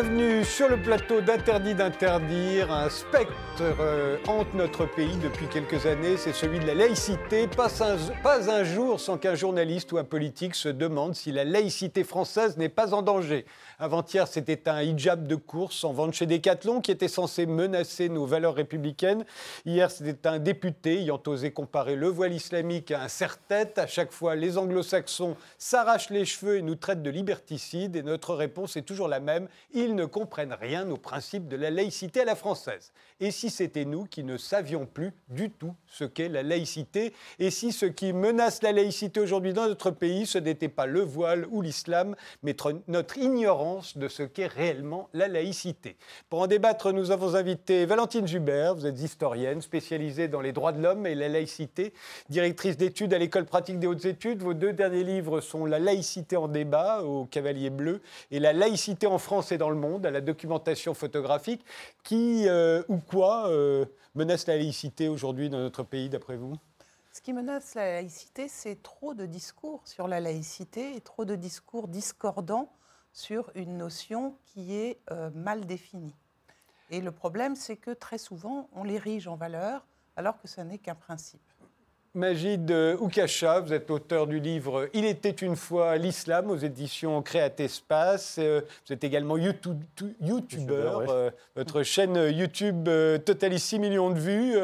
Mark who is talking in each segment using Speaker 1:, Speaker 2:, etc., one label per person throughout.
Speaker 1: bienvenue sur le plateau d'Interdit d'interdire. Un spectre euh, hante notre pays depuis quelques années, c'est celui de la laïcité. Pas un, pas un jour sans qu'un journaliste ou un politique se demande si la laïcité française n'est pas en danger. Avant-hier, c'était un hijab de course en vente chez Decathlon qui était censé menacer nos valeurs républicaines. Hier, c'était un député ayant osé comparer le voile islamique à un serre-tête. À chaque fois, les anglo-saxons s'arrachent les cheveux et nous traitent de liberticides. Et notre réponse est toujours la même. Ils ne comprennent rien aux principes de la laïcité à la française. Et si c'était nous qui ne savions plus du tout ce qu'est la laïcité Et si ce qui menace la laïcité aujourd'hui dans notre pays, ce n'était pas le voile ou l'islam, mais notre ignorance de ce qu'est réellement la laïcité. Pour en débattre, nous avons invité Valentine Jubert, vous êtes historienne spécialisée dans les droits de l'homme et la laïcité, directrice d'études à l'école pratique des hautes études. Vos deux derniers livres sont La laïcité en débat au Cavalier Bleu et La laïcité en France et dans le monde à la documentation photographique. Qui euh, quoi euh, menace la laïcité aujourd'hui dans notre pays d'après vous?
Speaker 2: Ce qui menace la laïcité, c'est trop de discours sur la laïcité et trop de discours discordants sur une notion qui est euh, mal définie. Et le problème, c'est que très souvent, on l'érige en valeur alors que ce n'est qu'un principe.
Speaker 1: Magid Oukasha, vous êtes auteur du livre Il était une fois l'islam aux éditions Créate Espace. Euh, vous êtes également youtubeur. Euh, votre chaîne YouTube euh, totalise 6 millions de vues.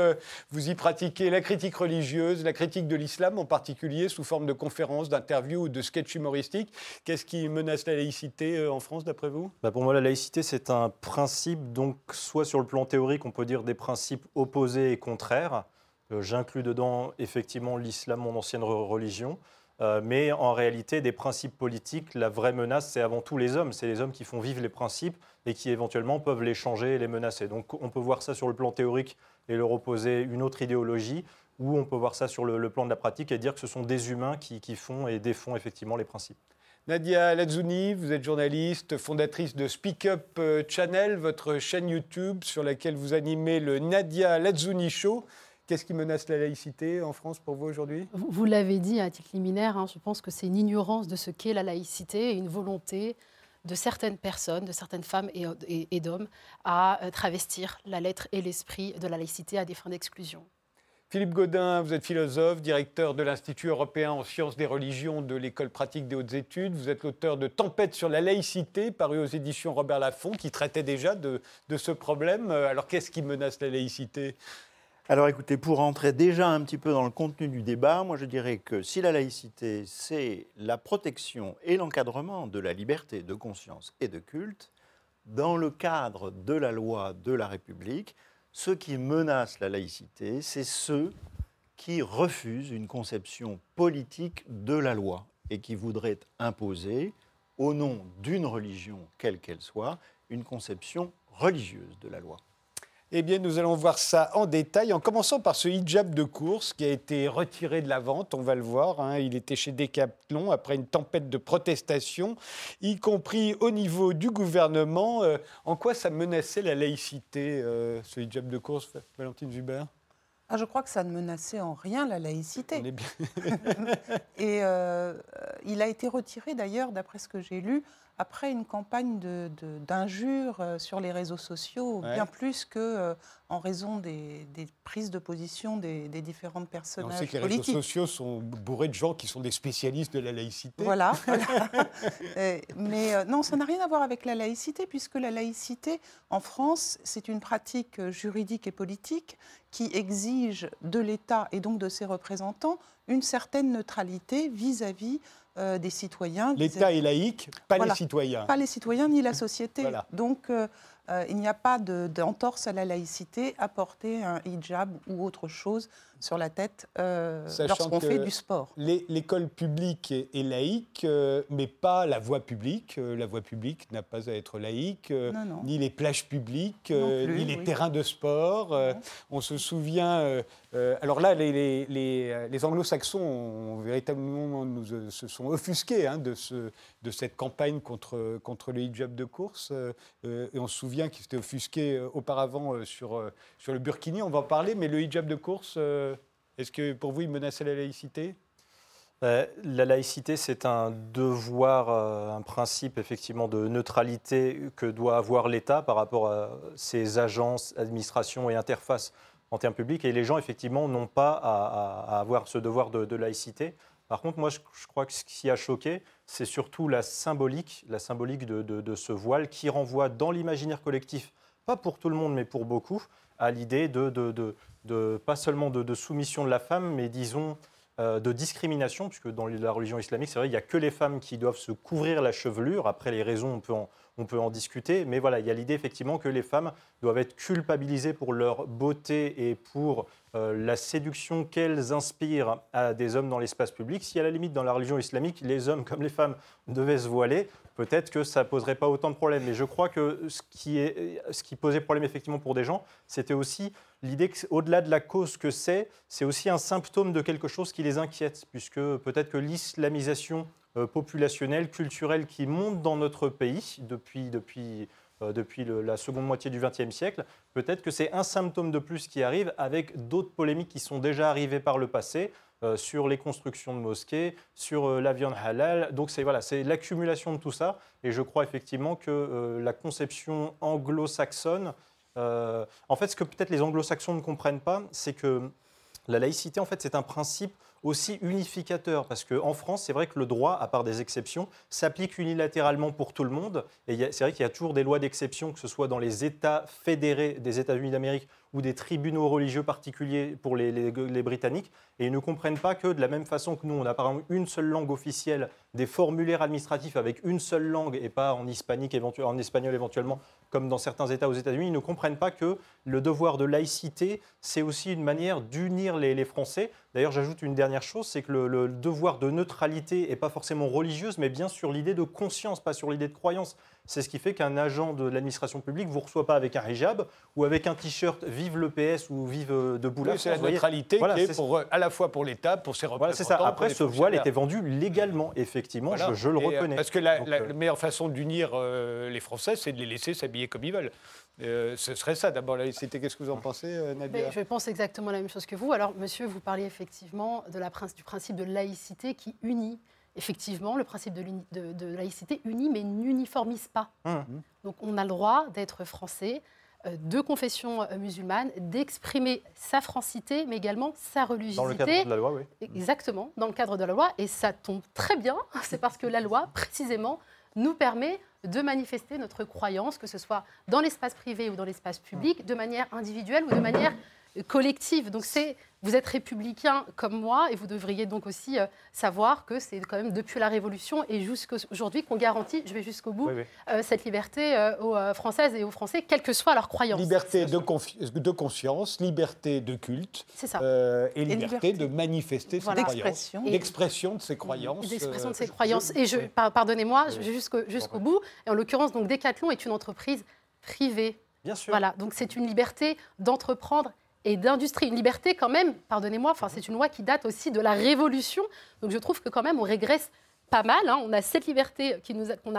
Speaker 1: Vous y pratiquez la critique religieuse, la critique de l'islam en particulier, sous forme de conférences, d'interviews ou de sketchs humoristiques. Qu'est-ce qui menace la laïcité en France, d'après vous?
Speaker 3: Bah Pour moi, la laïcité, c'est un principe, donc soit sur le plan théorique, on peut dire des principes opposés et contraires j'inclus dedans effectivement l'islam, mon ancienne religion. Euh, mais en réalité, des principes politiques, la vraie menace, c'est avant tout les hommes. C'est les hommes qui font vivre les principes et qui éventuellement peuvent les changer et les menacer. Donc on peut voir ça sur le plan théorique et leur opposer une autre idéologie, ou on peut voir ça sur le, plan de la pratique et dire que ce sont des humains qui, qui font et défont effectivement les principes.
Speaker 1: Nadia Lazzouni, vous êtes journaliste, fondatrice de Speak Up euh, Channel, votre chaîne YouTube sur laquelle vous animez le Nadia Lazzouni Show. Qu'est-ce qui menace la laïcité en France pour vous aujourd'hui?
Speaker 4: Vous, l'avez dit à titre liminaire, hein, je pense que c'est une ignorance de ce qu'est la laïcité et une volonté de certaines personnes, de certaines femmes et, d'hommes à euh, travestir la lettre et l'esprit de la laïcité à des fins d'exclusion.
Speaker 1: Philippe Godin, vous êtes philosophe, directeur de l'Institut européen en sciences des religions de l'École pratique des hautes études. Vous êtes l'auteur de Tempête sur la laïcité, paru aux éditions Robert Laffont, qui traitait déjà de, de ce problème. Alors qu'est-ce qui menace la laïcité?
Speaker 5: Alors écoutez, pour entrer déjà un petit peu dans le contenu du débat, moi je dirais que si la laïcité, c'est la protection et l'encadrement de la liberté de conscience et de culte, dans le cadre de la loi de la République, ceux qui menacent la laïcité, c'est ceux qui refusent une conception politique de la loi et qui voudraient imposer, au nom d'une religion quelle qu'elle soit, une conception religieuse de la loi.
Speaker 1: Eh bien, nous allons voir ça en détail, en commençant par ce hijab de course qui a été retiré de la vente, on va le voir. Hein. Il était chez Decathlon après une tempête de protestations, y compris au niveau du gouvernement. Euh, en quoi ça menaçait la laïcité, euh, ce hijab de course, Valentine Zuber?
Speaker 2: Ah, je crois que ça ne menaçait en rien la laïcité.
Speaker 1: On est bien.
Speaker 2: Et euh, il a été retiré d'ailleurs, d'après ce que j'ai lu, après une campagne d'injures de, euh, sur les réseaux sociaux, bien plus que euh, en raison des, prises de position des, différentes personnages
Speaker 1: On sait que les réseaux sociaux sont bourrés de gens qui sont des spécialistes de la laïcité.
Speaker 2: Voilà. mais euh, non, ça n'a rien à voir avec la laïcité, puisque la laïcité, en France, c'est une pratique juridique et politique qui exige de l'État et donc de ses représentants une certaine neutralité vis-à-vis euh, des citoyens.
Speaker 1: L'État est laïque, pas les citoyens.
Speaker 2: Pas les citoyens ni la société. Donc euh, euh, il n'y a pas d'entorse à la laïcité à porter un hijab ou autre chose sur la tête euh, lorsqu'on fait du sport.
Speaker 1: L'école publique est, laïque, euh, mais pas la voie publique. Euh, la voie publique n'a pas à être laïque, ni les plages publiques, ni les terrains de sport. on se souvient. alors là, les, les, anglo-saxons véritablement nous, se sont offusqués hein, de, ce, de cette campagne contre, contre le hijab de course. et on se souvient qu'ils s'étaient offusqués auparavant sur, sur le burkini. On va en parler, mais le hijab de course. Est-ce que pour vous, il menaçait la laïcité?
Speaker 3: Euh, La laïcité, c'est un devoir, euh, un principe effectivement de neutralité que doit avoir l'État par rapport à ses agences, administrations et interfaces en termes publics. Et les gens, effectivement, n'ont pas à, avoir ce devoir de, laïcité. Par contre, moi, je, crois que ce qui a choqué, c'est surtout la symbolique, la symbolique de ce voile qui renvoie dans l'imaginaire collectif, pas pour tout le monde, mais pour beaucoup, à l'idée de, pas seulement de, soumission de la femme, mais disons euh, de discrimination, puisque dans la religion islamique, c'est vrai, il n'y a que les femmes qui doivent se couvrir la chevelure. Après, les raisons, on peut en, on peut en discuter. Mais voilà, il y a l'idée effectivement que les femmes doivent être culpabilisées pour leur beauté et pour euh, la séduction qu'elles inspirent à des hommes dans l'espace public. Si à la limite, dans la religion islamique, les hommes comme les femmes devaient se voiler, peut-être que ça poserait pas autant de problèmes. Mais je crois que ce qui, posait problème effectivement pour des gens, c'était aussi l'idée qu'au-delà de la cause que c'est, c'est aussi un symptôme de quelque chose qui les inquiète, puisque peut-être que l'islamisation euh, populationnelle, culturelle qui monte dans notre pays depuis, depuis, euh, depuis la seconde moitié du XXe siècle, peut-être que c'est un symptôme de plus qui arrive avec d'autres polémiques qui sont déjà arrivées par le passé. Euh, sur les constructions de mosquées, sur euh, la viande halal. Donc c'est voilà, c'est l'accumulation de tout ça. Et je crois effectivement que euh, la conception anglo-saxonne, en fait, ce que peut-être les anglo-saxons ne comprennent pas, c'est que la laïcité, en fait, c'est un principe aussi unificateur, parce qu'en France, c'est vrai que le droit, à part des exceptions, s'applique unilatéralement pour tout le monde. Et c'est vrai qu'il y a toujours des lois d'exception, que ce soit dans les États fédérés des États-Unis d'Amérique ou des tribunaux religieux particuliers pour les, Britanniques. Et ils ne comprennent pas que de la même façon que nous, on a par exemple une seule langue officielle, des formulaires administratifs avec une seule langue et pas en hispanique, espagnol éventuellement, comme dans certains États aux États-Unis, ils ne comprennent pas que le devoir de laïcité, c'est aussi une manière d'unir les, les Français. D'ailleurs, j'ajoute une dernière chose, c'est que le, le devoir de neutralité n'est pas forcément religieuse, mais bien sur l'idée de conscience, pas sur l'idée de croyance. C'est ce qui fait qu'un agent de l'administration publique ne vous reçoit pas avec un hijab ou avec un t-shirt Vive le PS ou Vive euh, debout la
Speaker 1: Oui, c'est la neutralité
Speaker 3: Voilà,
Speaker 1: qui est
Speaker 3: c'est-
Speaker 1: pour, euh, à la fois pour l'État, pour ses représentants.
Speaker 3: Voilà, c'est ça. Après, ce voile était vendu légalement, effectivement,
Speaker 1: Voilà.
Speaker 3: je, je le
Speaker 1: Et, euh,
Speaker 3: reconnais.
Speaker 1: Parce que la,
Speaker 3: Donc,
Speaker 1: la
Speaker 3: euh,
Speaker 1: meilleure façon d'unir euh, les Français, c'est de les laisser s'habiller comme ils veulent. Euh, ce serait ça d'abord la laïcité. Qu'est-ce que vous en pensez, Nadia
Speaker 4: Mais je pense exactement la même chose que vous. Alors, monsieur, vous parliez effectivement de la, du principe de laïcité qui unit. Effectivement, le principe de, l'uni- de- de laïcité unit, mais n'uniformise pas.
Speaker 3: Hum.
Speaker 4: Donc, on a le droit d'être français, euh, de confession euh, musulmane, d'exprimer sa francité, mais également sa religiosité.
Speaker 3: dans le cadre de la loi, oui.
Speaker 4: Exactement, dans le cadre de la loi. Et ça tombe très bien, c'est parce que la loi, précisément, nous permet de manifester notre croyance, que ce soit dans l'espace privé ou dans l'espace public, de manière individuelle ou de manière collective. Donc c'est, vous êtes républicain comme moi et vous devriez donc aussi euh, savoir que c'est quand même depuis la Révolution et jusqu'à aujourd'hui qu'on garantit, je vais jusqu'au bout,
Speaker 3: Oui, oui.
Speaker 4: euh, cette liberté euh, aux euh, Françaises et aux Français, quelle que soit leur croyance.
Speaker 1: Liberté de, conscience, liberté de culte
Speaker 4: C'est ça.
Speaker 1: euh, et, liberté,
Speaker 2: liberté
Speaker 1: de manifester ses
Speaker 4: Voilà.
Speaker 1: croyances.
Speaker 2: D'expression.
Speaker 1: De ses croyances.
Speaker 4: D'expression de ses croyances. Et je, pardonnez-moi, je
Speaker 3: Oui.
Speaker 4: vais jusqu'au bout. Et en l'occurrence, donc Decathlon est une entreprise privée.
Speaker 3: Bien sûr.
Speaker 4: Voilà, donc c'est une liberté d'entreprendre et d'industrie. Une liberté quand même, pardonnez-moi, enfin c'est une loi qui date aussi de la Révolution. Donc je trouve que quand même on régresse pas mal. hein. On a cette liberté a- qu'on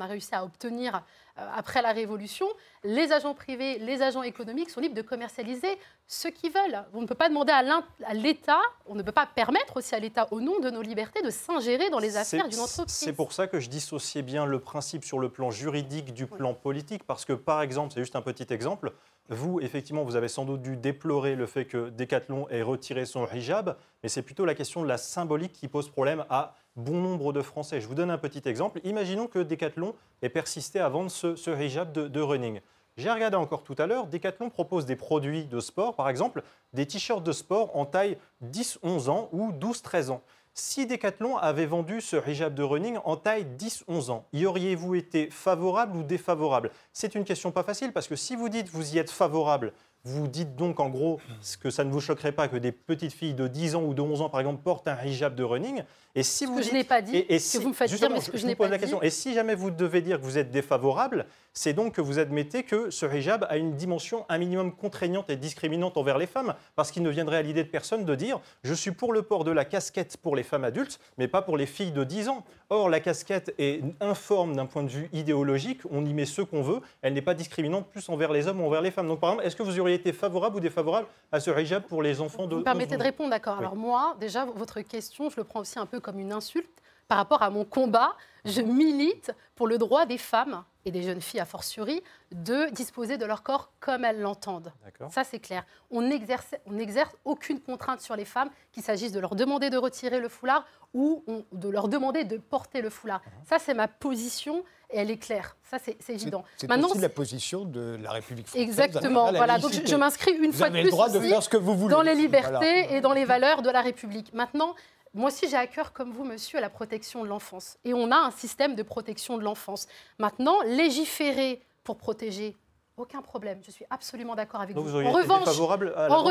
Speaker 4: a, réussi à obtenir euh, après la Révolution. Les agents privés, les agents économiques sont libres de commercialiser ce qu'ils veulent. On ne peut pas demander à l'État, on ne peut pas permettre aussi à l'État, au nom de nos libertés, de s'ingérer dans les affaires d'une entreprise.
Speaker 3: C'est pour ça que je dissociais bien le principe sur le plan juridique du plan politique, parce que par exemple, c'est juste un petit exemple, vous, effectivement, vous avez sans doute dû déplorer le fait que Decathlon ait retiré son hijab, mais c'est plutôt la question de la symbolique qui pose problème à bon nombre de Français. Je vous donne un petit exemple. Imaginons que Decathlon ait persisté à vendre ce, hijab de, de running. J'ai regardé encore tout à l'heure, Decathlon propose des produits de sport, par exemple des t-shirts de sport en taille 10-11 ans ou 12-13 ans. Si Decathlon avait vendu ce hijab de running en taille 10-11 ans, y auriez-vous été favorable ou défavorable? C'est une question pas facile parce que si vous dites vous y êtes favorable, vous dites donc en gros que ça ne vous choquerait pas que des petites filles de 10 ans ou de 11 ans par exemple portent un hijab de running. Et si
Speaker 4: Ce
Speaker 3: vous
Speaker 4: que je n'ai pas dit,
Speaker 3: et, et
Speaker 4: que
Speaker 3: si-
Speaker 4: vous me faites dire, mais ce que je n'ai pas
Speaker 3: la
Speaker 4: dit.
Speaker 3: Et si jamais vous devez dire que vous êtes défavorable, c'est donc que vous admettez que ce hijab a une dimension un minimum contraignante et discriminante envers les femmes, parce qu'il ne viendrait à l'idée de personne de dire je suis pour le port de la casquette pour les femmes adultes, mais pas pour les filles de 10 ans. Or, la casquette est informe d'un point de vue idéologique, on y met ce qu'on veut, elle n'est pas discriminante plus envers les hommes ou envers les femmes. Donc, par exemple, est-ce que vous auriez été favorable ou défavorable à ce hijab pour les enfants de
Speaker 4: Vous me permettez
Speaker 3: 11
Speaker 4: de répondre, d'accord.
Speaker 3: Oui.
Speaker 4: Alors moi, déjà, votre question, je le prends aussi un peu comme une insulte par rapport à mon combat. Je milite pour le droit des femmes et des jeunes filles, a fortiori, de disposer de leur corps comme elles l'entendent. Ça, c'est clair. On n'exerce on aucune contrainte sur les femmes, qu'il s'agisse de leur demander de retirer le foulard ou on- de leur demander de porter le foulard. Ça, c'est ma position et elle est claire. Ça, c'est évident.
Speaker 1: c'est aussi la position de la République française.
Speaker 4: Exactement. Voilà. Donc, je, je m'inscris une
Speaker 1: Vous
Speaker 4: fois de
Speaker 1: avez
Speaker 4: plus
Speaker 1: le droit de
Speaker 4: ici
Speaker 1: faire ce que vous voulez.
Speaker 4: dans les libertés
Speaker 1: Voilà.
Speaker 4: et dans les valeurs de la République. Maintenant, moi aussi, j'ai à cœur, comme vous, monsieur, la protection de l'enfance. Et on a un système de protection de l'enfance. Maintenant, légiférer pour protéger, aucun problème. Je suis absolument d'accord avec
Speaker 3: Donc
Speaker 4: vous. En revanche, en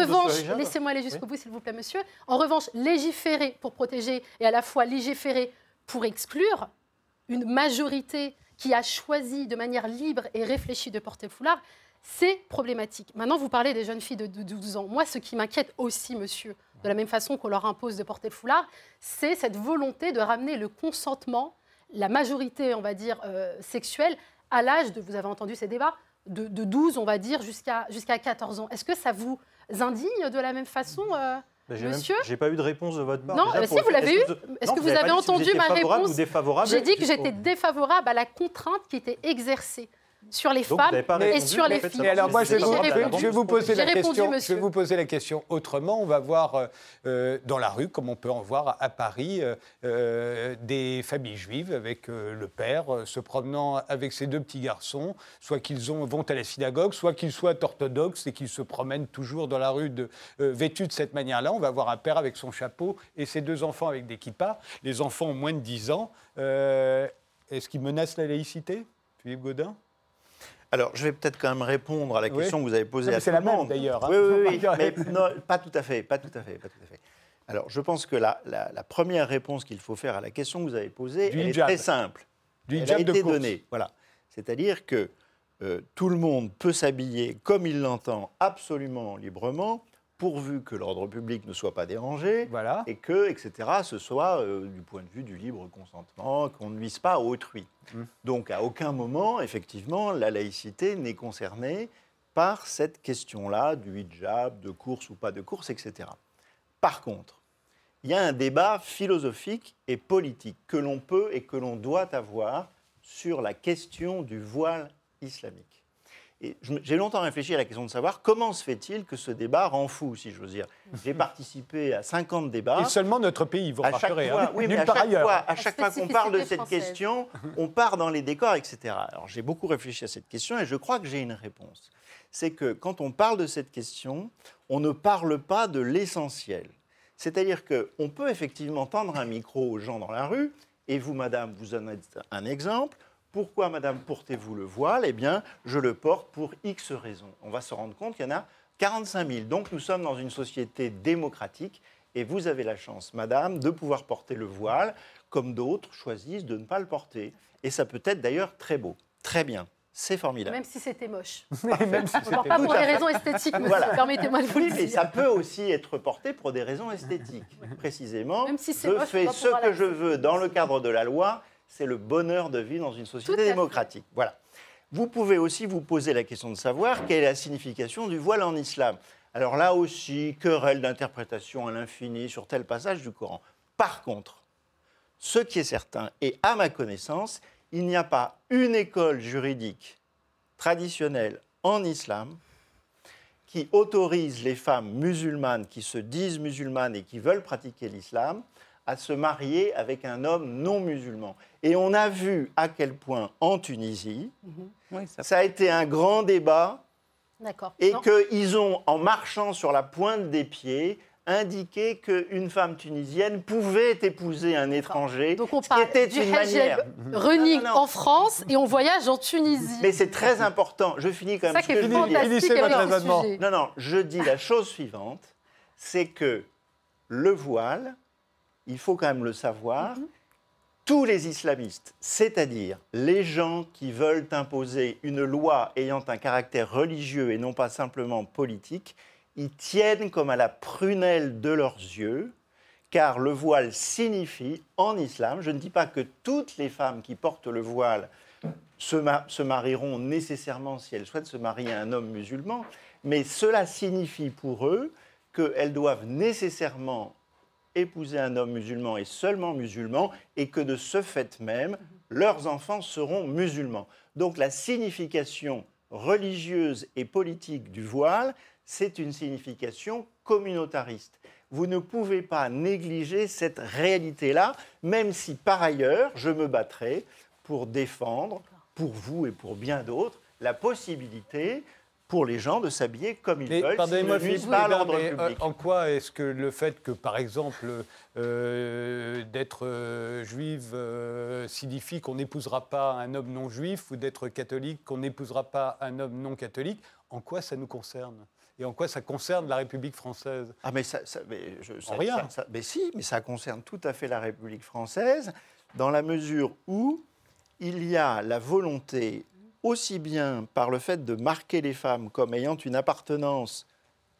Speaker 4: laissez-moi aller jusqu'au bout, s'il vous plaît, monsieur. En revanche, légiférer pour protéger et à la fois légiférer pour exclure une majorité qui a choisi de manière libre et réfléchie de porter le foulard, c'est problématique. Maintenant, vous parlez des jeunes filles de de 12 ans. Moi, ce qui m'inquiète aussi, monsieur, de la même façon qu'on leur impose de porter le foulard, c'est cette volonté de ramener le consentement, la majorité, on va dire, euh, sexuelle, à l'âge de, vous avez entendu ces débats, de, de 12, on va dire, jusqu'à jusqu'à 14 ans. Est-ce que ça vous indigne de la même façon euh,
Speaker 3: même-
Speaker 4: Monsieur?
Speaker 3: J'ai pas eu de réponse de votre part.
Speaker 4: Non,
Speaker 3: Déjà,
Speaker 4: mais si, vous l'avez eu. Est-ce que vous
Speaker 3: avez
Speaker 4: entendu ma réponse J'ai dit que j'étais défavorable à la contrainte qui était exercée sur les
Speaker 3: Donc,
Speaker 4: femmes
Speaker 3: pas
Speaker 4: et
Speaker 3: répondu,
Speaker 4: sur les filles.
Speaker 1: alors moi, je vais, vous,
Speaker 4: répondu.
Speaker 1: je vais vous poser la
Speaker 4: répondu,
Speaker 1: question. Je
Speaker 4: monsieur.
Speaker 1: vais vous poser la question autrement. On va voir euh, dans la rue, comme on peut en voir à Paris, euh, euh, des familles juives avec euh, le père se promenant avec ses deux petits garçons, soit qu'ils ont- vont à la synagogue, soit qu'ils soient orthodoxes et qu'ils se promènent toujours dans la rue de, euh, vêtus de cette manière-là. On va voir un père avec son chapeau et ses deux enfants avec des kippas. Les enfants ont moins de 10 ans. Euh, Est-ce qu'ils menacent la laïcité, Philippe Godin
Speaker 5: Alors, je vais peut-être quand même répondre à la
Speaker 1: Oui.
Speaker 5: question que vous avez posée
Speaker 1: Non,
Speaker 5: à
Speaker 1: c'est
Speaker 5: tout
Speaker 1: la
Speaker 5: le
Speaker 1: même,
Speaker 5: monde.
Speaker 1: d'ailleurs, hein.
Speaker 5: Oui, oui, oui, mais non, pas tout à fait, pas tout à fait, pas tout à fait. Alors, je pense que la, la- la première réponse qu'il faut faire à la question que vous avez posée,
Speaker 1: Du
Speaker 5: elle
Speaker 1: hijab.
Speaker 5: est très simple.
Speaker 1: Du
Speaker 5: elle
Speaker 1: hijab
Speaker 5: a
Speaker 1: de
Speaker 5: été
Speaker 1: course.
Speaker 5: donnée. Voilà. C'est-à-dire que euh, tout le monde peut s'habiller comme il l'entend, absolument librement, pourvu que l'ordre public ne soit pas dérangé
Speaker 1: Voilà.
Speaker 5: et que, etc., ce soit euh, du point de vue du libre consentement, qu'on ne nuise pas à autrui.
Speaker 1: Mm.
Speaker 5: Donc, à aucun moment, effectivement, la laïcité n'est concernée par cette question-là du hijab, de course ou pas de course, etc. Par contre, il y a un débat philosophique et politique que l'on peut et que l'on doit avoir sur la question du voile islamique. J'ai longtemps réfléchi à la question de savoir comment se fait-il que ce débat rend fou, si j'ose dire. J'ai participé à 50 débats.
Speaker 1: Et seulement notre pays, vous remarquerez. hein.
Speaker 5: oui, mais à
Speaker 1: part
Speaker 5: chaque
Speaker 1: ailleurs.
Speaker 5: fois, à chaque fois qu'on parle de cette
Speaker 4: française.
Speaker 5: question, on part dans les décors, etc. Alors j'ai beaucoup réfléchi à cette question et je crois que j'ai une réponse. C'est que quand on parle de cette question, on ne parle pas de l'essentiel. C'est-à-dire qu'on peut effectivement tendre un micro aux gens dans la rue, et vous, madame, vous en êtes un exemple. Pourquoi, madame, portez-vous le voile? Eh bien, je le porte pour X raisons. On va se rendre compte qu'il y en a 45 000. Donc, nous sommes dans une société démocratique, et vous avez la chance, madame, de pouvoir porter le voile, comme d'autres choisissent de ne pas le porter. Et ça peut être d'ailleurs très beau. Très bien. C'est formidable.
Speaker 4: Même si c'était moche.
Speaker 1: Même si
Speaker 4: On ne porte
Speaker 1: c'était-
Speaker 4: pas pour des raisons esthétiques.
Speaker 5: Voilà.
Speaker 4: Permettez-moi de vous
Speaker 5: Oui,
Speaker 4: le
Speaker 5: mais
Speaker 4: dire.
Speaker 5: ça peut aussi être porté pour des raisons esthétiques. Précisément,
Speaker 4: Même si c'est
Speaker 5: je
Speaker 4: moche,
Speaker 5: fais ce que je veux dans le cadre de la loi, c'est le bonheur de vivre dans une société démocratique. Voilà. Vous pouvez aussi vous poser la question de savoir quelle est la signification du voile en islam. Alors là aussi, querelle d'interprétation à l'infini sur tel passage du Coran. Par contre, ce qui est certain, et à ma connaissance, il n'y a pas une école juridique traditionnelle en islam qui autorise les femmes musulmanes qui se disent musulmanes et qui veulent pratiquer l'islam à se marier avec un homme non musulman. Et on a vu à quel point en Tunisie,
Speaker 2: Oui, ça-
Speaker 5: ça a été un grand débat
Speaker 4: D'accord.
Speaker 5: et qu'ils ont, en marchant sur la pointe des pieds, indiqué qu'une femme tunisienne pouvait épouser un étranger,
Speaker 4: Donc on
Speaker 5: ce qui
Speaker 4: parle
Speaker 5: était
Speaker 4: du
Speaker 5: une manière.
Speaker 4: running
Speaker 5: Non, non, non.
Speaker 4: en France et on voyage en Tunisie.
Speaker 5: Mais c'est très important. Je finis quand même.
Speaker 4: ça
Speaker 5: ce
Speaker 4: qui est
Speaker 5: que
Speaker 1: Finissez votre.
Speaker 5: Non, non, je dis la chose suivante, c'est que le voile, il faut quand même le savoir, tous les islamistes, c'est-à-dire les gens qui veulent imposer une loi ayant un caractère religieux et non pas simplement politique, ils tiennent comme à la prunelle de leurs yeux, car le voile signifie en islam, je ne dis pas que toutes les femmes qui portent le voile se, ma- se marieront nécessairement si elles souhaitent se marier à un homme musulman, Mais cela signifie pour eux qu'elles doivent nécessairement épouser un homme musulman et seulement musulman, et que de ce fait même, leurs enfants seront musulmans. Donc la signification religieuse et politique du voile, c'est une signification communautariste. Vous ne pouvez pas négliger cette réalité-là, même si par ailleurs, je me battrai pour défendre, pour vous et pour bien d'autres, la possibilité pour les gens de s'habiller comme ils
Speaker 1: Mais
Speaker 5: veulent,
Speaker 1: pardonnez-moi,
Speaker 5: ne nuisent
Speaker 1: Philippe,
Speaker 5: pas l'ordre
Speaker 1: mais, euh,
Speaker 5: public.
Speaker 1: en quoi est-ce que le fait que, par exemple, euh, d'être euh, juive euh, signifie qu'on n'épousera pas un homme non juif ou d'être catholique qu'on n'épousera pas un homme non catholique, en quoi ça nous concerne? Et en quoi ça concerne la République française?
Speaker 5: Ah mais ça, ça- mais je- ça-
Speaker 1: rien.
Speaker 5: ça- ça- mais si, mais ça concerne tout à fait la République française dans la mesure où il y a la volonté, aussi bien par le fait de marquer les femmes comme ayant une appartenance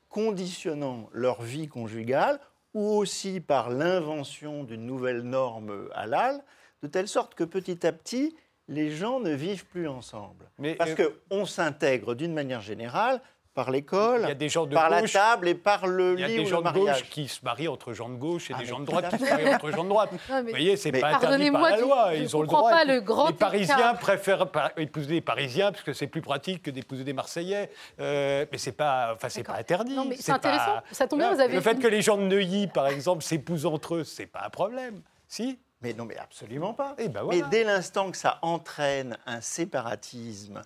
Speaker 5: conditionnant leur vie conjugale, ou aussi par l'invention d'une nouvelle norme halal, de telle sorte que petit à petit, les gens ne vivent plus ensemble.
Speaker 1: Mais,
Speaker 5: Parce
Speaker 1: euh,
Speaker 5: qu'on s'intègre d'une manière générale par l'école,
Speaker 1: Il y a des gens de
Speaker 5: par la table et par le
Speaker 1: Il y a
Speaker 5: lit
Speaker 1: des
Speaker 5: ou
Speaker 1: gens de gauche qui se marient entre gens de gauche et
Speaker 5: Ah,
Speaker 1: des gens de droite qui se marient entre gens de droite.
Speaker 4: Non,
Speaker 1: Vous voyez, c'est pas interdit par la loi.
Speaker 4: je
Speaker 1: Ils ont le droit.
Speaker 4: pas
Speaker 1: Et
Speaker 4: le grand
Speaker 1: les Parisiens
Speaker 4: écart.
Speaker 1: préfèrent épouser des Parisiens parce que c'est plus pratique que d'épouser des Marseillais. Euh, mais c'est pas, enfin, c'est pas interdit.
Speaker 4: Non, mais c'est
Speaker 1: pas-
Speaker 4: intéressant. Ça tombe bien, vous avez
Speaker 1: Le fait que les gens de Neuilly, par exemple, s'épousent entre eux, c'est pas un problème. Si
Speaker 5: Mais non, mais absolument pas.
Speaker 1: Eh ben
Speaker 5: Mais
Speaker 1: voilà.
Speaker 5: dès l'instant que ça entraîne un séparatisme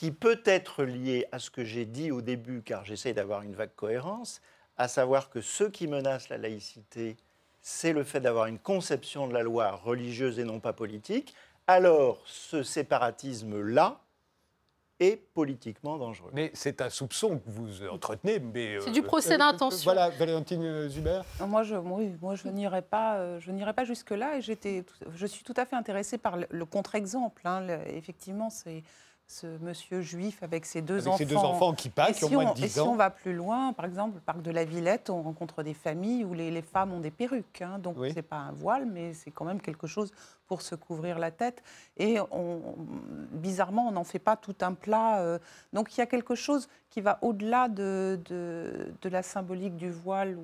Speaker 5: qui peut être lié à ce que j'ai dit au début, car j'essaie d'avoir une vague cohérence, à savoir que ce qui menace la laïcité, c'est le fait d'avoir une conception de la loi religieuse et non pas politique, alors ce séparatisme-là est politiquement dangereux.
Speaker 1: Mais c'est un soupçon que vous entretenez. mais,
Speaker 4: C'est
Speaker 1: euh,
Speaker 4: du procès
Speaker 1: euh,
Speaker 4: d'intention.
Speaker 1: Voilà, Valentine Zuber.
Speaker 2: Non, Moi, je, oui, moi, je n'irai pas, euh, je n'irai pas jusque-là. Et j'étais, je suis tout à fait intéressée par le, le contre-exemple. hein. Le- effectivement, c'est ce monsieur juif avec ses deux
Speaker 1: Avec
Speaker 2: enfants.
Speaker 1: ces deux enfants qui passent, qui ont
Speaker 2: si,
Speaker 1: moins
Speaker 2: on,
Speaker 1: de
Speaker 2: et
Speaker 1: 10
Speaker 2: si on va plus loin, par exemple, le parc de la Villette, on rencontre des familles où les, les femmes ont des perruques. hein. donc,
Speaker 1: Oui.
Speaker 2: c'est pas un voile, mais c'est quand même quelque chose pour se couvrir la tête. Et on, bizarrement, on n'en fait pas tout un plat. euh. donc, il y a quelque chose qui va au-delà de, de, de la symbolique du voile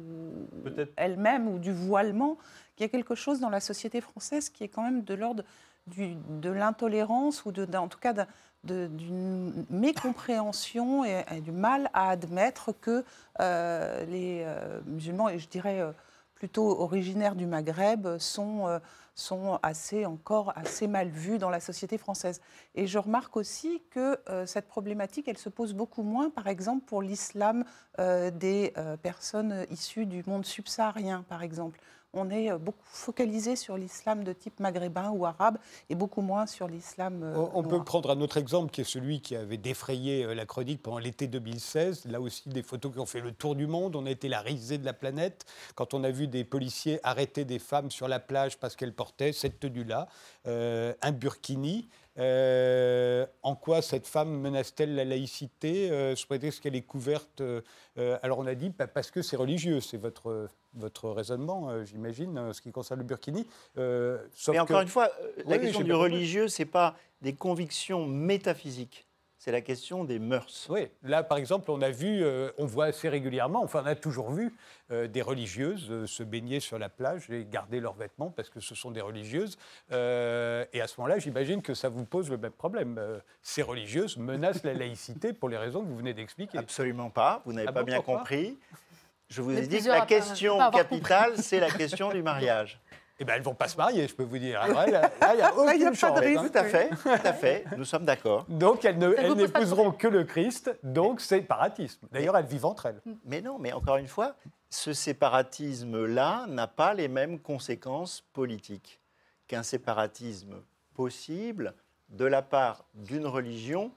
Speaker 2: elle-même ou du voilement. Il y a quelque chose dans la société française qui est quand même de l'ordre de l'intolérance ou de, en tout cas d'un- de- d'une mécompréhension et, du mal à admettre que euh, les euh, musulmans, et je dirais euh, plutôt originaires du Maghreb, sont, sont assez, encore assez mal vus dans la société française. Et je remarque aussi que cette problématique, elle se pose beaucoup moins, par exemple, pour l'islam des personnes issues du monde subsaharien, par exemple. On est euh, beaucoup focalisé sur l'islam de type maghrébin ou arabe et beaucoup moins sur l'islam. euh,
Speaker 1: On, on peut prendre un autre exemple qui est celui qui avait défrayé euh, la chronique pendant l'été 2016. Là aussi, des photos qui ont fait le tour du monde. On a été la risée de la planète quand on a vu des policiers arrêter des femmes sur la plage parce qu'elles portaient cette tenue-là, euh, un burkini. Euh, en quoi cette femme menace-t-elle la laïcité euh, Je prétexte qu'elle est couverte. euh, euh, alors on a dit bah, parce que c'est religieux, c'est votre, votre raisonnement, j'imagine, en ce qui concerne le burkini. Sauf
Speaker 5: Mais encore
Speaker 1: que-
Speaker 5: une fois, la
Speaker 1: Oui,
Speaker 5: question du religieux, c'est pas des convictions métaphysiques, c'est la question des mœurs.
Speaker 1: Oui, là par exemple, on a vu, euh, on voit assez régulièrement, enfin on a toujours vu euh, des religieuses euh, se baigner sur la plage et garder leurs vêtements parce que ce sont des religieuses. Euh, et à ce moment-là, j'imagine que ça vous pose le même problème. Euh, ces religieuses menacent la laïcité pour les raisons que vous venez d'expliquer.
Speaker 5: Absolument pas, vous n'avez
Speaker 1: Ah
Speaker 5: pas
Speaker 1: bon,
Speaker 5: bien compris. Je vous ai dit que la question capitale, c'est la question du mariage.
Speaker 1: Eh bien, elles vont pas se marier, je peux vous dire. Alors, là, là, il n'y a
Speaker 2: Là, il y a
Speaker 1: aucune
Speaker 2: pas de
Speaker 1: chance.
Speaker 2: risque.
Speaker 1: hein.
Speaker 5: Tout à fait, tout à fait, nous sommes d'accord.
Speaker 1: Donc, elles n'épouseront que le Christ, donc c'est paratisme. D'ailleurs, elles vivent entre elles.
Speaker 5: Mais non, mais encore une fois, ce séparatisme-là n'a pas les mêmes conséquences politiques qu'un séparatisme possible de la part d'une religion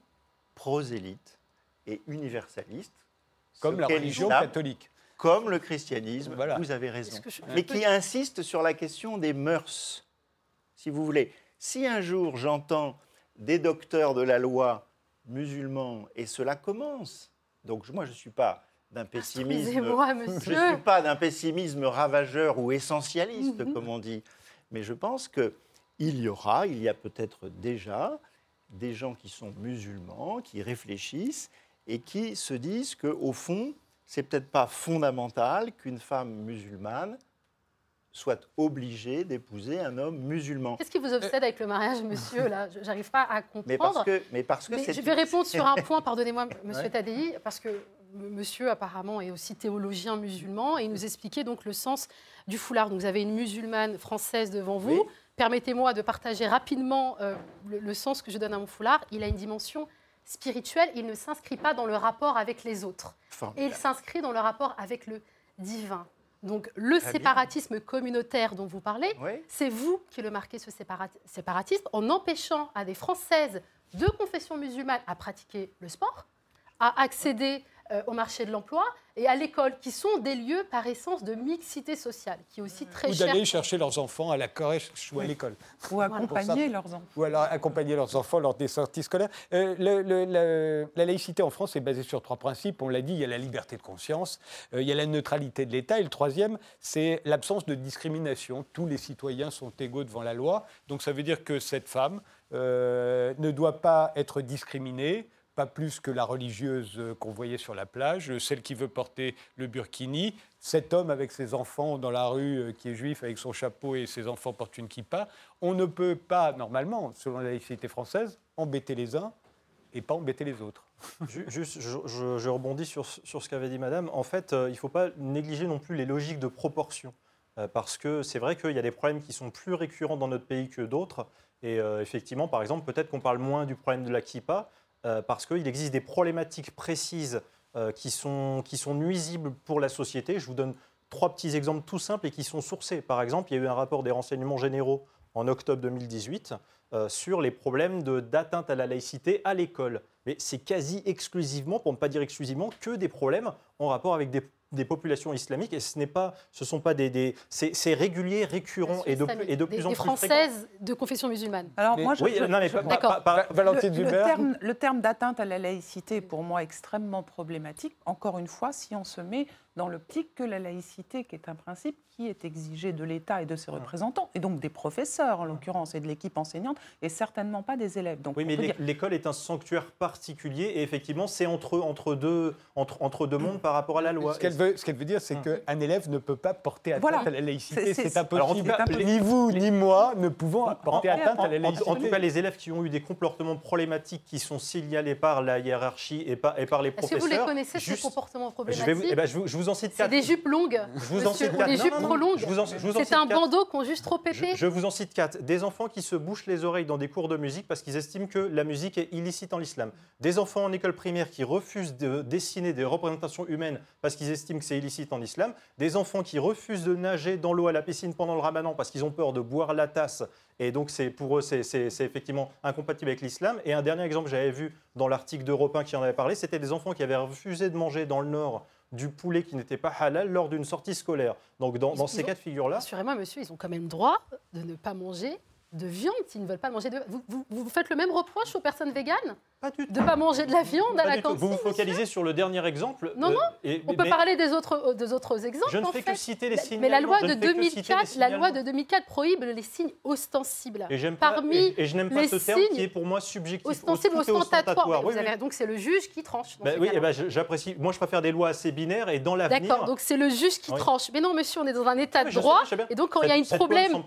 Speaker 5: prosélyte et universaliste,
Speaker 1: Comme la religion catholique.
Speaker 5: Comme le christianisme,
Speaker 1: Voilà.
Speaker 5: vous avez raison,
Speaker 4: que je-
Speaker 5: mais qui insiste sur la question des mœurs, si vous voulez. Si un jour j'entends des docteurs de la loi musulmans, et cela commence, donc moi je ne suis pas d'un pessimisme
Speaker 4: Excusez-moi,
Speaker 5: je suis pas d'un pessimisme ravageur ou essentialiste,
Speaker 4: Mhm.
Speaker 5: comme on dit, mais je pense qu'il y aura, il y a peut-être déjà des gens qui sont musulmans, qui réfléchissent et qui se disent qu'au fond, c'est peut-être pas fondamental qu'une femme musulmane soit obligée d'épouser un homme musulman.
Speaker 4: Qu'est-ce qui vous obsède avec le mariage, monsieur Là, je- j'arrive pas à comprendre.
Speaker 5: Mais parce que, mais parce que
Speaker 4: Mais je vais répondre sur un point, pardonnez-moi, monsieur
Speaker 5: Ouais.
Speaker 4: Tadei, parce que monsieur apparemment est aussi théologien musulman et il nous expliquait donc le sens du foulard. Donc vous avez une musulmane française devant vous.
Speaker 5: Oui.
Speaker 4: Permettez-moi de partager rapidement euh, le, le sens que je donne à mon foulard. Il a une dimension spirituelle, il ne s'inscrit pas dans le rapport avec les autres. Et il s'inscrit dans le rapport avec le divin. Donc le
Speaker 5: bien.
Speaker 4: séparatisme communautaire dont vous parlez,
Speaker 5: Oui.
Speaker 4: c'est vous qui le marquez, ce séparat- séparatisme, en empêchant à des Françaises de confession musulmane à pratiquer le sport, à accéder au marché de l'emploi et à l'école, qui sont des lieux par essence de mixité sociale, qui est aussi très
Speaker 1: Ou d'aller chercher leurs enfants à la crèche ou à l'école.
Speaker 2: Ou accompagner leurs enfants.
Speaker 1: Ou alors accompagner leurs enfants lors des sorties scolaires. Euh, le- le- le- la laïcité en France est basée sur trois principes. On l'a dit, il y a la liberté de conscience, euh, il y a la neutralité de l'État, et le troisième, c'est l'absence de discrimination. Tous les citoyens sont égaux devant la loi. Donc ça veut dire que cette femme euh, ne doit pas être discriminée pas plus que la religieuse euh, qu'on voyait sur la plage, euh, celle qui veut porter le burkini, cet homme avec ses enfants dans la rue euh, qui est juif avec son chapeau et ses enfants portent une kippa. On ne peut pas, normalement, selon la laïcité française, embêter les uns et pas embêter les autres.
Speaker 3: Ju- Juste, je, rebondis sur, sur ce qu'avait dit Madame. En fait, il ne faut pas négliger non plus les logiques de proportion. Parce que c'est vrai qu'il y a des problèmes qui sont plus récurrents dans notre pays que d'autres. Et effectivement, par exemple, peut-être qu'on parle moins du problème de la kippa, euh, parce qu'il existe des problématiques précises euh, qui, sont, nuisibles pour la société. Je vous donne trois petits exemples tout simples et qui sont sourcés. Par exemple, il y a eu un rapport des renseignements généraux en octobre 2018 euh, sur les problèmes d'atteinte à la laïcité à l'école. Mais c'est quasi exclusivement, pour ne pas dire exclusivement, que des problèmes en rapport avec des, des populations islamiques. Et ce n'est pas, ce sont pas des, des- c'est c'est régulier, récurrent et de, plus- et de
Speaker 4: des,
Speaker 3: plus en
Speaker 4: des
Speaker 3: plus fréquent.
Speaker 4: Françaises de confession musulmane.
Speaker 2: Alors
Speaker 1: Mais-
Speaker 2: moi, je,
Speaker 3: Oui,
Speaker 2: je-
Speaker 3: non, mais
Speaker 2: je-
Speaker 3: pas-
Speaker 4: D'accord.
Speaker 3: pas- pas-
Speaker 1: Valentine
Speaker 2: le, terme, le terme d'atteinte à la laïcité est pour moi extrêmement problématique, encore une fois, si on se met dans l'optique que la laïcité, qui est un principe qui est exigé de l'État et de ses représentants, et donc des professeurs en l'occurrence, et de l'équipe enseignante, et certainement pas des élèves. Donc,
Speaker 3: Oui, mais l'école est un sanctuaire particulier et effectivement, c'est entre, entre, deux, entre, entre deux mondes par rapport à la loi.
Speaker 1: Ce qu'elle veut, ce qu'elle veut dire, c'est qu'un élève ne peut pas porter atteinte
Speaker 2: Voilà.
Speaker 1: à la laïcité.
Speaker 2: C'est-
Speaker 1: impossible. Ni vous ni moi ne pouvons porter
Speaker 3: En-
Speaker 1: atteinte
Speaker 3: en-
Speaker 1: à la laïcité.
Speaker 3: En, tout cas, les élèves qui ont eu des comportements problématiques qui sont signalés par la hiérarchie et par, et par les
Speaker 4: Est-ce que
Speaker 3: professeurs.
Speaker 4: vous les connaissez, ces
Speaker 3: juste-
Speaker 4: comportements
Speaker 3: je, vais vous,
Speaker 4: problématiques
Speaker 3: eh ben, je, vous, je vous en cite
Speaker 4: C'est
Speaker 3: quatre.
Speaker 4: des jupes longues,
Speaker 3: Je vous en cite quatre.
Speaker 4: des jupes trop longues.
Speaker 3: vous vous
Speaker 4: C'est un bandeau qui ont juste trop pépé.
Speaker 3: Je, vous en cite quatre. Des enfants qui se bouchent les oreilles dans des cours de musique parce qu'ils estiment que la musique est illicite en islam. Des enfants en école primaire qui refusent de dessiner des représentations humaines parce qu'ils estiment que c'est illicite en islam. Des enfants qui refusent de nager dans l'eau à la piscine pendant le ramadan parce qu'ils ont peur de boire la tasse. Et donc, c'est pour eux, c'est- c'est c'est effectivement incompatible avec l'islam. Et un dernier exemple que j'avais vu dans l'article d'Europe 1 qui en avait parlé, c'était des enfants qui avaient refusé de manger dans le Nord du poulet qui n'était pas halal lors d'une sortie scolaire. Donc, dans, ces
Speaker 4: ont-
Speaker 3: cas de figure-là,
Speaker 4: Rassurez-moi, monsieur, ils ont quand même droit de ne pas manger de viande s'ils ne veulent pas manger de vous, vous, vous faites le même reproche aux personnes véganes
Speaker 3: pas du tout.
Speaker 4: de ne pas manger de la viande à la cantine
Speaker 3: Vous vous focalisez sur le dernier exemple.
Speaker 4: Non, non,
Speaker 3: et-
Speaker 4: On peut parler des autres, des autres exemples.
Speaker 3: Je ne
Speaker 4: en
Speaker 3: fais
Speaker 4: fait.
Speaker 3: que citer les
Speaker 4: La-
Speaker 3: signes.
Speaker 4: Mais la loi de
Speaker 3: Je ne fais que citer les
Speaker 4: 2004, la loi de
Speaker 3: signalements.
Speaker 4: 2004 prohibe les signes ostensibles.
Speaker 3: Et pas,
Speaker 4: Parmi
Speaker 3: et, et je n'aime pas
Speaker 4: les
Speaker 3: ce terme qui est pour moi subjectif.
Speaker 4: Ostentatoires. Mais
Speaker 3: Oui,
Speaker 4: vous avez-
Speaker 3: oui.
Speaker 4: Donc c'est le juge qui tranche. dans
Speaker 3: Ben oui, eh ben, j'apprécie. Moi, je préfère des lois assez binaires et dans l'avenir.
Speaker 4: D'accord, donc c'est le juge qui
Speaker 3: Oui.
Speaker 4: tranche. Mais non, monsieur, on est dans un état
Speaker 3: Oui,
Speaker 4: de droit. Et donc, quand il y a un problème,
Speaker 3: semble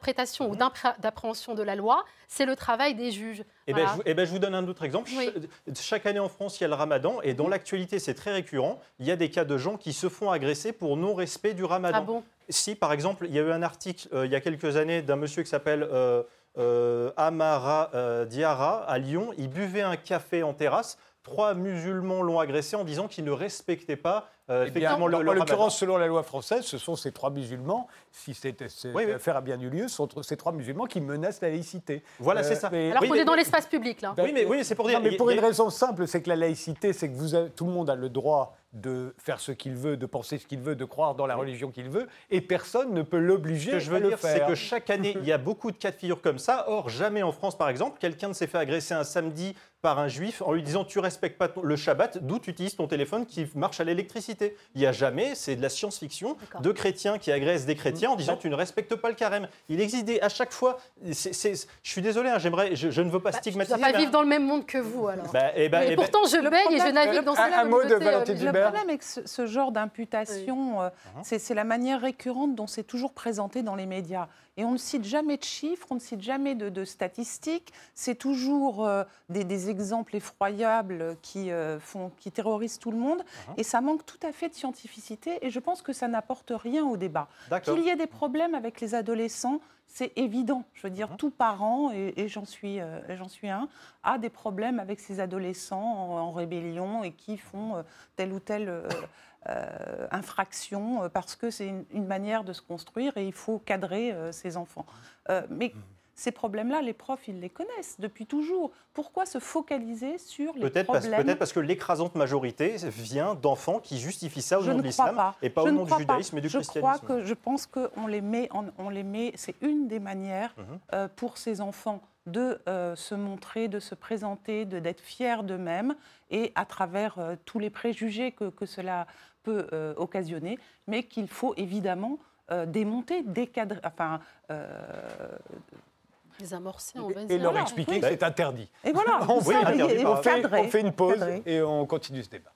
Speaker 4: d'interprétation ou
Speaker 3: Mhm.
Speaker 4: d'appréhension de la loi, c'est le travail des juges.
Speaker 3: Eh ben,
Speaker 4: Voilà.
Speaker 3: je, vous- eh ben, je vous donne un autre exemple.
Speaker 4: Oui.
Speaker 3: Ch- Chaque année en France, il y a le ramadan et dans l'actualité, c'est très récurrent. Il y a des cas de gens qui se font agresser pour non-respect du ramadan.
Speaker 4: Ah bon?
Speaker 3: Si, par exemple, il y a eu un article euh, il y a quelques années d'un monsieur qui s'appelle euh, euh, Amara euh, Diarra à Lyon. Il buvait un café en terrasse. Trois musulmans l'ont agressé en disant qu'il ne respectait pas euh,
Speaker 1: Eh bien,
Speaker 3: effectivement le,
Speaker 1: en l'occurrence, selon la loi française, ce sont ces trois musulmans, si cette, cette
Speaker 3: Oui, oui.
Speaker 1: affaire a bien eu lieu, sont ces trois musulmans qui menacent la laïcité.
Speaker 3: Voilà,
Speaker 1: Euh,
Speaker 3: c'est ça.
Speaker 1: mais-
Speaker 4: Alors
Speaker 3: Oui,
Speaker 4: qu'on
Speaker 3: mais-
Speaker 4: est dans l'espace public, là.
Speaker 1: Ben,
Speaker 3: Oui, mais, oui, c'est pour dire.
Speaker 1: Non, mais pour
Speaker 3: y
Speaker 1: une
Speaker 3: a-
Speaker 1: raison simple, c'est que la laïcité, c'est que vous avez- tout le monde a le droit de faire ce qu'il veut, de penser ce qu'il veut, de croire dans la religion qu'il veut, et personne ne peut
Speaker 3: Ce
Speaker 1: l'obliger
Speaker 3: que je
Speaker 1: à
Speaker 3: veux
Speaker 1: le
Speaker 3: dire, c'est que chaque année, il y a beaucoup de cas de figure comme ça. Or, jamais en France, par exemple, quelqu'un ne s'est fait agresser un samedi par un juif en lui disant Tu respectes pas ton- le Shabbat, d'où tu utilises ton téléphone qui marche à l'électricité. Laïcité. Il n'y a jamais, c'est de la science-fiction, de chrétiens qui agressent des chrétiens en disant tu ne respectes pas le carême. Il existe des- à chaque fois. je suis désolé, hein, j'aimerais, je, je ne veux pas
Speaker 4: Bah, je ne
Speaker 3: stigmatiser.
Speaker 4: pas
Speaker 3: mais-
Speaker 4: vivre dans le même monde que vous, alors.
Speaker 3: Bah, eh ben,
Speaker 4: et
Speaker 3: eh ben,
Speaker 4: pourtant, je
Speaker 2: le
Speaker 4: baigne et je navigue dans
Speaker 1: un- un mot de
Speaker 4: euh,
Speaker 1: Valentine.
Speaker 2: Le problème avec ce, ce genre d'imputation, euh, c'est c'est la manière récurrente dont c'est toujours présenté dans les médias. Et on ne cite jamais de chiffres, on ne cite jamais de, de statistiques. C'est toujours euh, des, des exemples effroyables qui, euh, font, qui terrorisent tout le monde. Et ça manque tout à fait de scientificité. Et je pense que ça n'apporte rien au débat. Qu'il y ait des problèmes avec les adolescents, c'est évident. Je veux dire, tout parent, et, et j'en suis, euh, j'en suis un, a des problèmes avec ses adolescents en, en rébellion et qui font euh, telle ou telle euh, euh, infraction euh, parce que c'est une, une manière de se construire et il faut cadrer euh, ses enfants. Euh, mais ces problèmes-là, les profs, ils les connaissent depuis toujours. Pourquoi se focaliser sur les
Speaker 3: parce,
Speaker 2: problèmes
Speaker 3: peut-être parce que l'écrasante majorité vient d'enfants qui justifient ça au
Speaker 2: je
Speaker 3: nom de l'islam et pas
Speaker 2: Je
Speaker 3: au nom du
Speaker 2: pas.
Speaker 3: judaïsme et du
Speaker 2: je
Speaker 3: christianisme.
Speaker 2: Crois que, je pense qu'on les met, en- on les met c'est une des manières
Speaker 3: Mhm.
Speaker 2: pour ces enfants de euh, se montrer, de se présenter, de d'être fiers d'eux-mêmes et à travers euh, tous les préjugés que, que cela peut euh, occasionner, mais qu'il faut évidemment euh, démonter, décadrer, enfin, euh,
Speaker 4: Désamorcer, on va
Speaker 1: Et leur
Speaker 2: Voilà,
Speaker 1: expliquer
Speaker 2: oui.
Speaker 1: que c'est interdit.
Speaker 2: et voilà,
Speaker 1: On
Speaker 2: ça,
Speaker 1: fait, on fait-
Speaker 2: cadrer,
Speaker 1: on fait une pause
Speaker 2: cadrer.
Speaker 1: et on continue ce débat.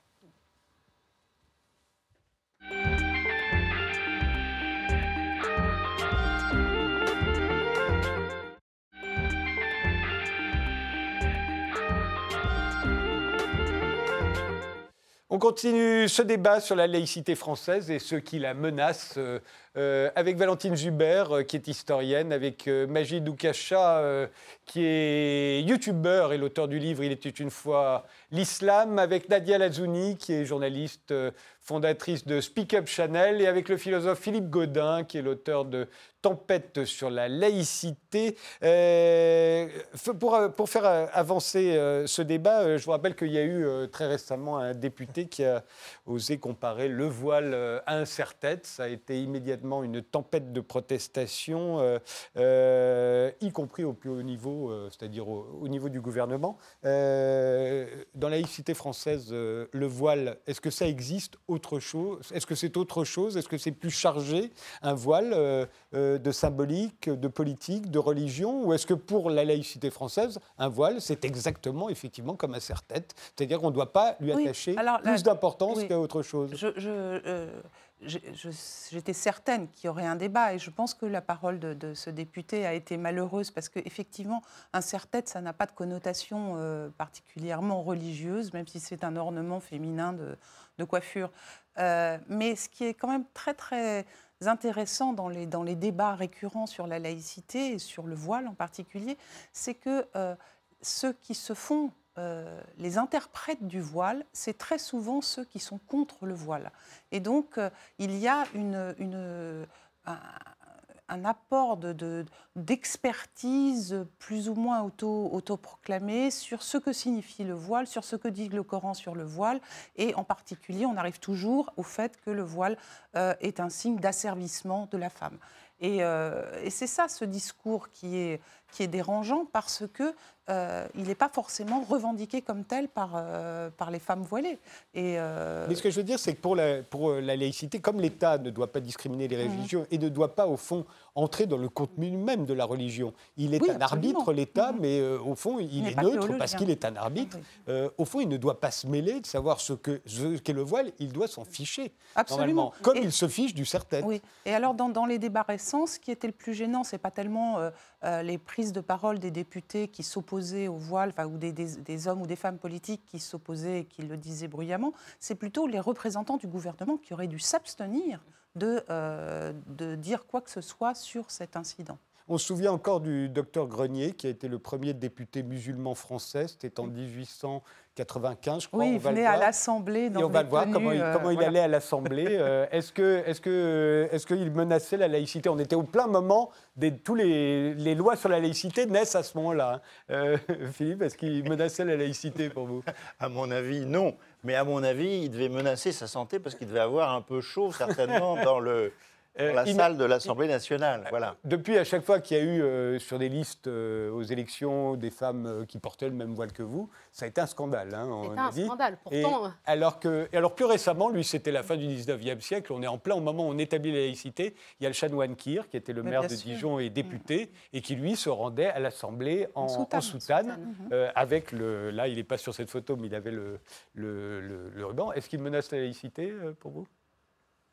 Speaker 1: On continue ce débat sur la laïcité française et ceux qui la menacent euh, euh, avec Valentine Zuber, euh, qui est historienne, avec Majid Oukacha, qui est youtubeur et l'auteur du livre Il était une fois l'islam, avec Nadia Lazouni, qui est journaliste, fondatrice de Speak Up Channel, et avec le philosophe Philippe Godin, qui est l'auteur de Tempête sur la laïcité. Euh, pour, euh, pour faire euh, avancer ce débat, je vous rappelle qu'il y a eu très récemment un député qui a osé comparer le voile à un serre-tête. Ça a été immédiatement une tempête de protestation, euh, y compris au plus haut niveau, c'est-à-dire au, au niveau du gouvernement. Dans la laïcité française, le voile, est-ce que ça existe autre chose? Est-ce que c'est autre chose? Est-ce que c'est plus chargé, un voile euh, euh, de symbolique, de politique, de religion? Ou est-ce que pour la laïcité française, un voile, c'est exactement, effectivement, comme un serre-tête? C'est-à-dire qu'on ne doit pas lui
Speaker 2: Oui,
Speaker 1: attacher
Speaker 2: alors,
Speaker 1: plus d'importance
Speaker 2: oui.
Speaker 1: qu'à autre chose.
Speaker 2: Je- je, euh, j'ai- je- J'étais certaine qu'il y aurait un débat et je pense que la parole de, de ce député a été malheureuse parce qu'effectivement, un serre-tête, ça n'a pas de connotation euh, particulièrement religieuse, même si c'est un ornement féminin de, de coiffure. Euh, mais ce qui est quand même très, très intéressant dans les, dans les débats récurrents sur la laïcité et sur le voile en particulier, c'est que euh, ceux qui se font euh, les interprètes du voile, c'est très souvent ceux qui sont contre le voile. Et donc, il y a une, une- un, un apport de- de- d'expertise plus ou moins auto, autoproclamée sur ce que signifie le voile, sur ce que dit le Coran sur le voile. Et en particulier, on arrive toujours au fait que le voile euh, est un signe d'asservissement de la femme. Et, euh, et c'est ça, ce discours qui est, qui est dérangeant parce que euh, il n'est pas forcément revendiqué comme tel par, euh, par les femmes voilées. Et, euh,
Speaker 1: Mais ce que je veux dire, c'est que pour la, pour la laïcité, comme l'État ne doit pas discriminer les
Speaker 2: Mhm.
Speaker 1: religions et ne doit pas, au fond, entrer dans le contenu même de la religion, il est
Speaker 2: Oui,
Speaker 1: un
Speaker 2: absolument.
Speaker 1: arbitre, l'État,
Speaker 2: Mhm.
Speaker 1: mais au fond, il, est neutre parce qu'il est un arbitre.
Speaker 2: Oui.
Speaker 1: Au fond, il ne doit pas se mêler de savoir ce qu'est ce qu'est le voile, il doit s'en ficher,
Speaker 2: Absolument.
Speaker 1: comme
Speaker 2: Et-
Speaker 1: il se fiche du serre-tête.
Speaker 2: Oui. Et alors, dans, dans les débats récents, ce qui était le plus gênant, c'est pas tellement les prises de parole des députés qui s'opposaient au voile, enfin, ou des, des- des hommes ou des femmes politiques qui s'opposaient et qui le disaient bruyamment, c'est plutôt les représentants du gouvernement qui auraient dû s'abstenir de, euh, de dire quoi que ce soit sur cet incident.
Speaker 1: On se souvient encore du docteur Grenier, qui a été le premier député musulman français, c'était en 1895, je crois.
Speaker 2: Oui,
Speaker 1: on
Speaker 2: il venait à l'Assemblée
Speaker 1: Et on va le voir
Speaker 2: tenues,
Speaker 1: comment il,
Speaker 2: euh,
Speaker 1: comment il
Speaker 2: voilà.
Speaker 1: allait à l'Assemblée. Euh, est-ce que, est-ce que, est-ce qu'il menaçait la laïcité? On était au plein moment des tous les, les lois sur la laïcité naissent à ce moment-là. hein. Euh, Philippe, est-ce qu'il menaçait la laïcité pour vous?
Speaker 5: À mon avis, non. Mais à mon avis, il devait menacer sa santé parce qu'il devait avoir un peu chaud, certainement, dans le,
Speaker 1: Euh,
Speaker 5: Dans la salle de l'Assemblée nationale. Voilà.
Speaker 1: Depuis, à chaque fois qu'il y a eu euh, sur des listes euh, aux élections des femmes euh, qui portaient le même voile que vous, ça a été un scandale. hein, on
Speaker 4: C'est
Speaker 1: a
Speaker 4: un
Speaker 1: dit.
Speaker 4: scandale. Pourtant, euh,
Speaker 1: alors, que, et alors plus récemment, lui, c'était la fin du 19e siècle, on est en plein au moment où on établit la laïcité. Il y a le chanoine Kir, qui était le
Speaker 2: Mais
Speaker 1: maire de
Speaker 2: sûr.
Speaker 1: Dijon et député, et qui, lui, se rendait à l'Assemblée en,
Speaker 2: En soutane.
Speaker 1: en soutane,
Speaker 4: soutane.
Speaker 1: euh, avec le... Là, il n'est pas sur cette photo, mais il avait le, le, le- le ruban. Est-ce qu'il menace la laïcité, euh, pour vous?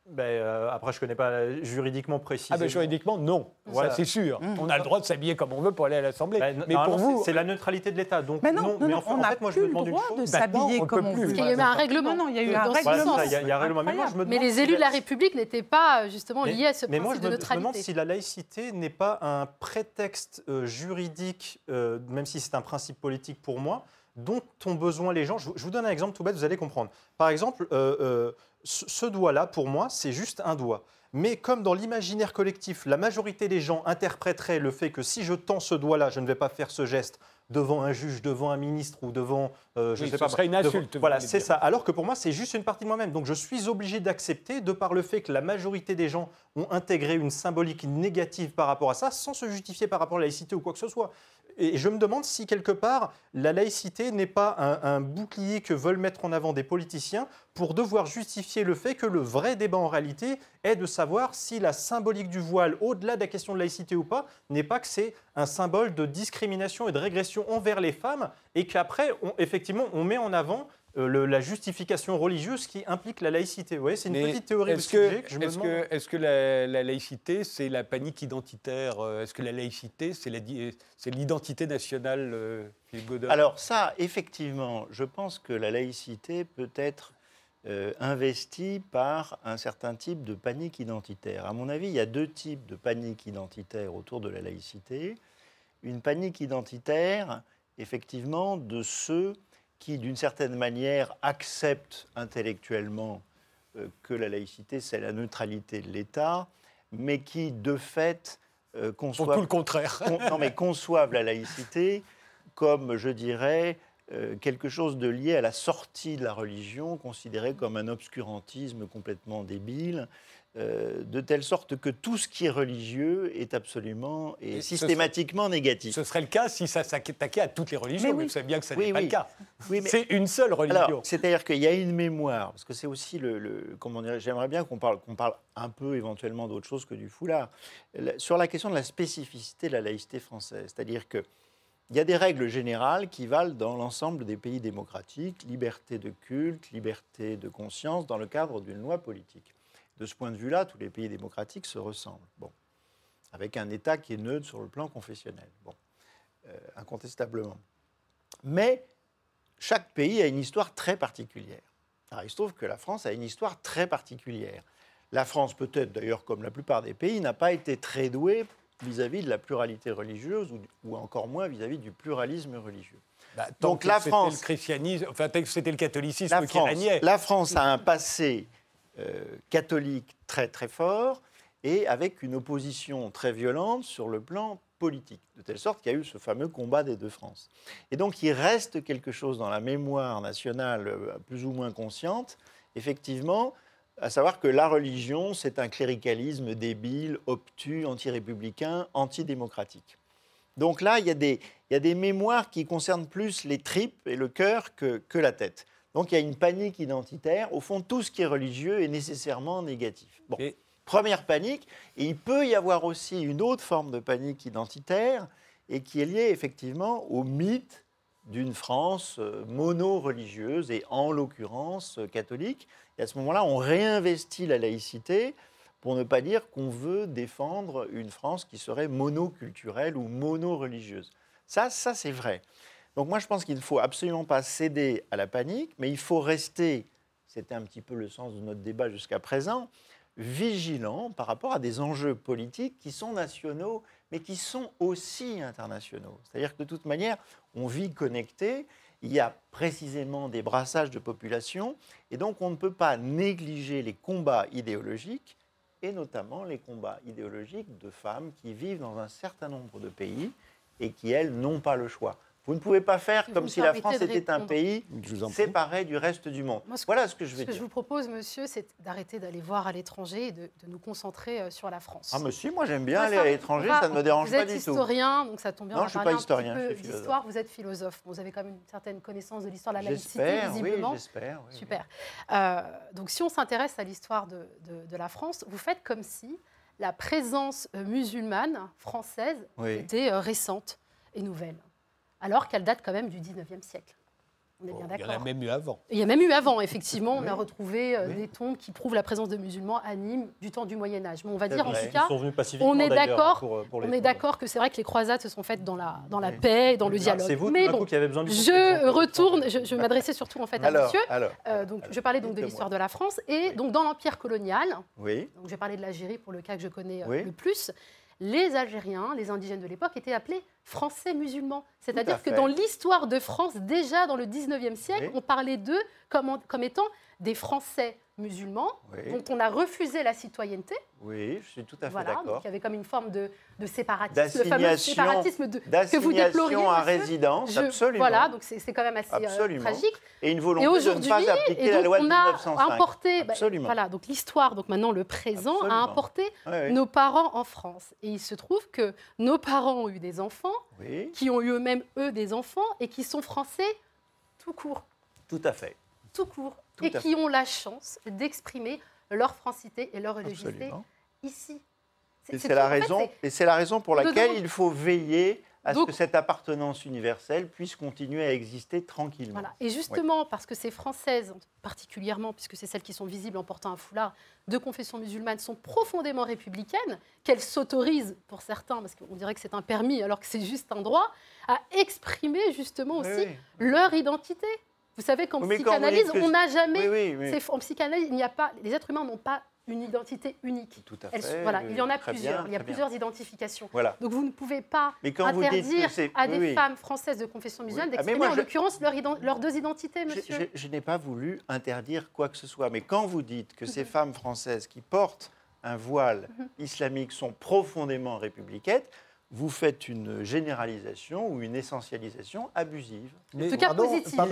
Speaker 3: Ben, euh, après, je ne connais pas juridiquement précisément.
Speaker 1: Ah ben juridiquement, non.
Speaker 3: Voilà.
Speaker 1: Ça, c'est sûr.
Speaker 2: Mmh.
Speaker 1: On a le droit de s'habiller comme on veut pour aller à l'Assemblée.
Speaker 3: Ben,
Speaker 1: mais pour vous...
Speaker 3: c'est la neutralité de l'État. Donc
Speaker 2: Mais non, non,
Speaker 3: mais
Speaker 2: non,
Speaker 3: en fait,
Speaker 2: on
Speaker 3: en
Speaker 2: n'a
Speaker 3: fait, moi, je
Speaker 2: plus
Speaker 3: me
Speaker 2: le
Speaker 3: demande une
Speaker 2: droit
Speaker 3: chose.
Speaker 2: de s'habiller
Speaker 1: peut
Speaker 2: comme on
Speaker 1: plus.
Speaker 2: veut.
Speaker 4: il y a eu un règlement.
Speaker 2: Non, il y a eu un règlement.
Speaker 3: il y a, il y a un règlement. Mais moi, je me
Speaker 4: Mais
Speaker 3: demande
Speaker 4: les élus de la République n'étaient pas euh, justement
Speaker 3: Mais-
Speaker 4: liés à ce
Speaker 3: mais moi,
Speaker 4: principe de
Speaker 3: me, je me demande
Speaker 4: neutralité.
Speaker 3: si la laïcité n'est pas un prétexte euh, juridique, même si c'est un principe politique pour moi, dont ont besoin les gens. Je, vous- donne un exemple tout bête, vous allez comprendre. Par exemple, euh, euh, ce, doigt-là, pour moi, c'est juste un doigt. Mais comme dans l'imaginaire collectif, la majorité des gens interpréteraient le fait que si je tends ce doigt-là, je ne vais pas faire ce geste devant un juge, devant un ministre ou devant, euh, je
Speaker 1: Oui,
Speaker 3: sais
Speaker 1: ce
Speaker 3: pas,
Speaker 1: serait une insulte,
Speaker 3: Voilà, c'est ça. Alors que pour moi, c'est juste une partie de moi-même. Donc je suis obligé d'accepter, de par le fait que la majorité des gens ont intégré une symbolique négative par rapport à ça, sans se justifier par rapport à la laïcité ou quoi que ce soit. Et je me demande si quelque part la laïcité n'est pas un, bouclier que veulent mettre en avant des politiciens pour devoir justifier le fait que le vrai débat en réalité est de savoir si la symbolique du voile, au-delà de la question de laïcité ou pas, n'est pas que c'est un symbole de discrimination et de régression envers les femmes et qu'après, effectivement, on met en avant le- la justification religieuse qui implique la laïcité. Vous voyez, c'est une
Speaker 1: Mais
Speaker 3: petite théorie
Speaker 1: Est-ce que,
Speaker 3: sujet que je me
Speaker 1: est-ce
Speaker 3: demande.
Speaker 1: que, est-ce que la, la laïcité, c'est la panique identitaire euh, Est-ce que la laïcité, c'est, la di- c'est l'identité nationale, euh,
Speaker 5: Alors ça, effectivement, je pense que la laïcité peut être euh, investie par un certain type de panique identitaire. À mon avis, il y a deux types de panique identitaire autour de la laïcité. Une panique identitaire, effectivement, de ceux qui, d'une certaine manière, acceptent intellectuellement euh, que la laïcité, c'est la neutralité de l'État, mais qui, de fait, euh,
Speaker 1: Pour
Speaker 5: conçoivent
Speaker 1: tout le contraire.
Speaker 5: con- non, mais conçoivent la laïcité comme, je dirais, euh, quelque chose de lié à la sortie de la religion, considéré comme un obscurantisme complètement débile, euh, de telle sorte que tout ce qui est religieux est absolument et
Speaker 1: Et ce
Speaker 5: systématiquement négatif.
Speaker 1: Ce serait le cas si ça s'attaquait à toutes les religions,
Speaker 5: Mais
Speaker 1: mais,
Speaker 5: oui.
Speaker 1: vous savez bien que ça
Speaker 5: Oui,
Speaker 1: n'est pas le cas.
Speaker 5: Oui, mais-
Speaker 1: C'est une seule religion.
Speaker 5: C'est-à-dire qu'il y a une mémoire, parce que c'est aussi le, le- comment j'aimerais bien qu'on parle, qu'on parle un peu éventuellement d'autre chose que du foulard, La- sur la question de la spécificité de la laïcité française. C'est-à-dire que il y a des règles générales qui valent dans l'ensemble des pays démocratiques, liberté de culte, liberté de conscience, dans le cadre d'une loi politique. De ce point de vue-là, tous les pays démocratiques se ressemblent. Bon. Avec un État qui est neutre sur le plan confessionnel. Bon. Euh, incontestablement. Mais chaque pays a une histoire très particulière. Alors, il se trouve que la France a une histoire très particulière. La France, peut-être d'ailleurs comme la plupart des pays, n'a pas été très douée vis-à-vis de la pluralité religieuse ou, ou encore moins vis-à-vis du pluralisme religieux.
Speaker 1: Bah, tant
Speaker 5: donc
Speaker 1: que
Speaker 5: la
Speaker 1: c'était
Speaker 5: France-
Speaker 1: le christianisme, enfin c'était le catholicisme
Speaker 5: La
Speaker 1: qui
Speaker 5: France,
Speaker 1: régnait.
Speaker 5: la France a un passé euh, catholique très très fort et avec une opposition très violente sur le plan politique, de telle sorte qu'il y a eu ce fameux combat des deux France. Et donc il reste quelque chose dans la mémoire nationale euh, plus ou moins consciente, effectivement, à savoir que la religion, c'est un cléricalisme débile, obtus, anti-républicain, antidémocratique. Donc là, il y, a des, il y a des mémoires qui concernent plus les tripes et le cœur que, que la tête. Donc il y a une panique identitaire. Au fond, tout ce qui est religieux est nécessairement négatif. Première panique. Et il peut y avoir aussi une autre forme de panique identitaire et qui est liée effectivement au mythe d'une France euh, mono-religieuse et en l'occurrence euh, catholique. Et à ce moment-là, on réinvestit la laïcité pour ne pas dire qu'on veut défendre une France qui serait monoculturelle ou mono-religieuse. Ça, ça c'est vrai. Donc moi, je pense qu'il ne faut absolument pas céder à la panique, mais il faut rester, c'était un petit peu le sens de notre débat jusqu'à présent, vigilant par rapport à des enjeux politiques qui sont nationaux, mais qui sont aussi internationaux. C'est-à-dire que de toute manière, on vit connecté, il y a précisément des brassages de population, et donc on ne peut pas négliger les combats idéologiques, et notamment les combats idéologiques de femmes qui vivent dans un certain nombre de pays et qui, elles, n'ont pas le choix. Vous ne pouvez pas faire
Speaker 4: Si vous
Speaker 5: comme
Speaker 4: me
Speaker 5: si la France était un pays
Speaker 1: vous
Speaker 5: séparé du reste du monde.
Speaker 4: Moi, ce que-
Speaker 5: voilà ce que je
Speaker 4: Ce
Speaker 5: vais
Speaker 4: que je
Speaker 5: dire.
Speaker 4: vous propose, monsieur, c'est d'arrêter d'aller voir à l'étranger et de, de nous concentrer euh, sur la France.
Speaker 5: Ah, monsieur, moi j'aime bien aller à l'étranger, ça ne me dérange
Speaker 4: vous
Speaker 5: pas
Speaker 4: êtes
Speaker 5: du tout.
Speaker 4: historien, donc ça tombe bien.
Speaker 5: Non, je suis
Speaker 4: parler
Speaker 5: pas historien, je suis philosophe.
Speaker 4: Vous êtes philosophe. Vous avez quand même une certaine connaissance de l'histoire de la laïcité,
Speaker 5: J'espère, oui,
Speaker 4: visiblement.
Speaker 5: j'espère. oui.
Speaker 4: Super. Euh, donc, si on s'intéresse à l'histoire de, de- de la France, vous faites comme si la présence euh, musulmane française
Speaker 5: Oui.
Speaker 4: était récente et nouvelle, alors qu'elle date quand même du 19e siècle. On est bien
Speaker 1: Bon, il y en a
Speaker 4: d'accord.
Speaker 1: même eu avant.
Speaker 4: Il y a même eu avant, effectivement, on a retrouvé euh,
Speaker 5: Oui.
Speaker 4: des tombes qui prouvent la présence de musulmans à Nîmes du temps du Moyen Âge. Mais on va
Speaker 5: C'est
Speaker 4: dire en tout
Speaker 3: Ils
Speaker 4: cas,
Speaker 3: sont venus pacifiquement
Speaker 4: on est d'accord-
Speaker 3: pour- pour les
Speaker 4: on est d'accord que c'est vrai que les croisades se sont faites dans la, dans la
Speaker 5: Oui.
Speaker 4: paix et dans le dialogue.
Speaker 3: C'est vous,
Speaker 4: Mais bon,
Speaker 3: qui avez besoin du
Speaker 4: je retourne, je, je m'adressais surtout en fait à monsieur.
Speaker 5: alors,
Speaker 4: Euh, donc, je parlais donc de l'histoire de la France et donc dans l'empire colonial.
Speaker 5: oui,
Speaker 4: Donc, je vais parler de l'Algérie pour le cas que je connais euh, le plus. Les Algériens, les indigènes de l'époque, étaient appelés Français musulmans. C'est-à-dire que dans l'histoire de France, déjà dans le 19e siècle,
Speaker 5: Oui.
Speaker 4: on parlait d'eux comme, étant des Français musulmans
Speaker 5: oui,
Speaker 4: dont on a refusé la citoyenneté.
Speaker 5: oui, je suis tout à fait
Speaker 4: Voilà,
Speaker 5: d'accord.
Speaker 4: il y avait comme une forme de, de séparatisme, le fameux séparatisme de, que vous déploriez.
Speaker 5: À résidence,
Speaker 4: Je-
Speaker 5: absolument.
Speaker 4: Voilà, donc c'est quand même assez euh, tragique.
Speaker 5: Et une
Speaker 4: Et
Speaker 5: volonté de ne
Speaker 4: aujourd'hui,
Speaker 5: pas appliquer
Speaker 4: et
Speaker 5: la loi de
Speaker 4: on a
Speaker 5: 1905.
Speaker 4: importé, bah,
Speaker 5: Absolument.
Speaker 4: voilà, donc l'histoire, donc maintenant le présent,
Speaker 5: Absolument.
Speaker 4: a importé nos parents en France. Et il se trouve que nos parents ont eu des enfants,
Speaker 5: Oui,
Speaker 4: qui ont eu eux-mêmes, eux, des enfants, et qui sont français tout court,
Speaker 5: tout à fait.
Speaker 4: tout court,
Speaker 5: Tout
Speaker 4: et qui ont la chance d'exprimer leur francité et leur religiosité ici.
Speaker 5: Et c'est la,
Speaker 4: fait,
Speaker 5: raison- et c'est la raison pour laquelle il faut veiller à ce que cette appartenance universelle puisse continuer à exister tranquillement.
Speaker 4: Voilà. Et justement, parce que ces Françaises, particulièrement, puisque c'est celles qui sont visibles en portant un foulard de confession musulmane, sont profondément républicaines, qu'elles s'autorisent, pour certains, parce qu'on dirait que c'est un permis alors que c'est juste un droit, à exprimer justement aussi
Speaker 5: oui.
Speaker 4: leur identité. Vous savez qu'en psychanalyse, on n'a jamais.
Speaker 5: Oui, oui, oui.
Speaker 4: c'est- En psychanalyse, il n'y a pas. Les êtres humains n'ont pas une identité unique.
Speaker 5: Tout à
Speaker 4: Elles
Speaker 5: fait.
Speaker 4: voilà, il y en a plusieurs.
Speaker 5: bien,
Speaker 4: il y a
Speaker 5: bien.
Speaker 4: plusieurs identifications.
Speaker 5: Voilà.
Speaker 4: Donc vous ne pouvez pas
Speaker 5: dites
Speaker 4: interdire
Speaker 5: c'est-
Speaker 4: à des
Speaker 5: oui.
Speaker 4: femmes françaises de confession musulmane
Speaker 5: Ah,
Speaker 4: d'exprimer en
Speaker 5: je-
Speaker 4: l'occurrence leur leurs deux identités, monsieur.
Speaker 5: Je, je n'ai pas voulu interdire quoi que ce soit, mais quand vous dites que
Speaker 4: Mhm.
Speaker 5: ces femmes françaises qui portent un voile islamique sont profondément républicaines, vous faites une généralisation ou une essentialisation abusive.
Speaker 1: Mais,
Speaker 4: tout cas.
Speaker 5: Il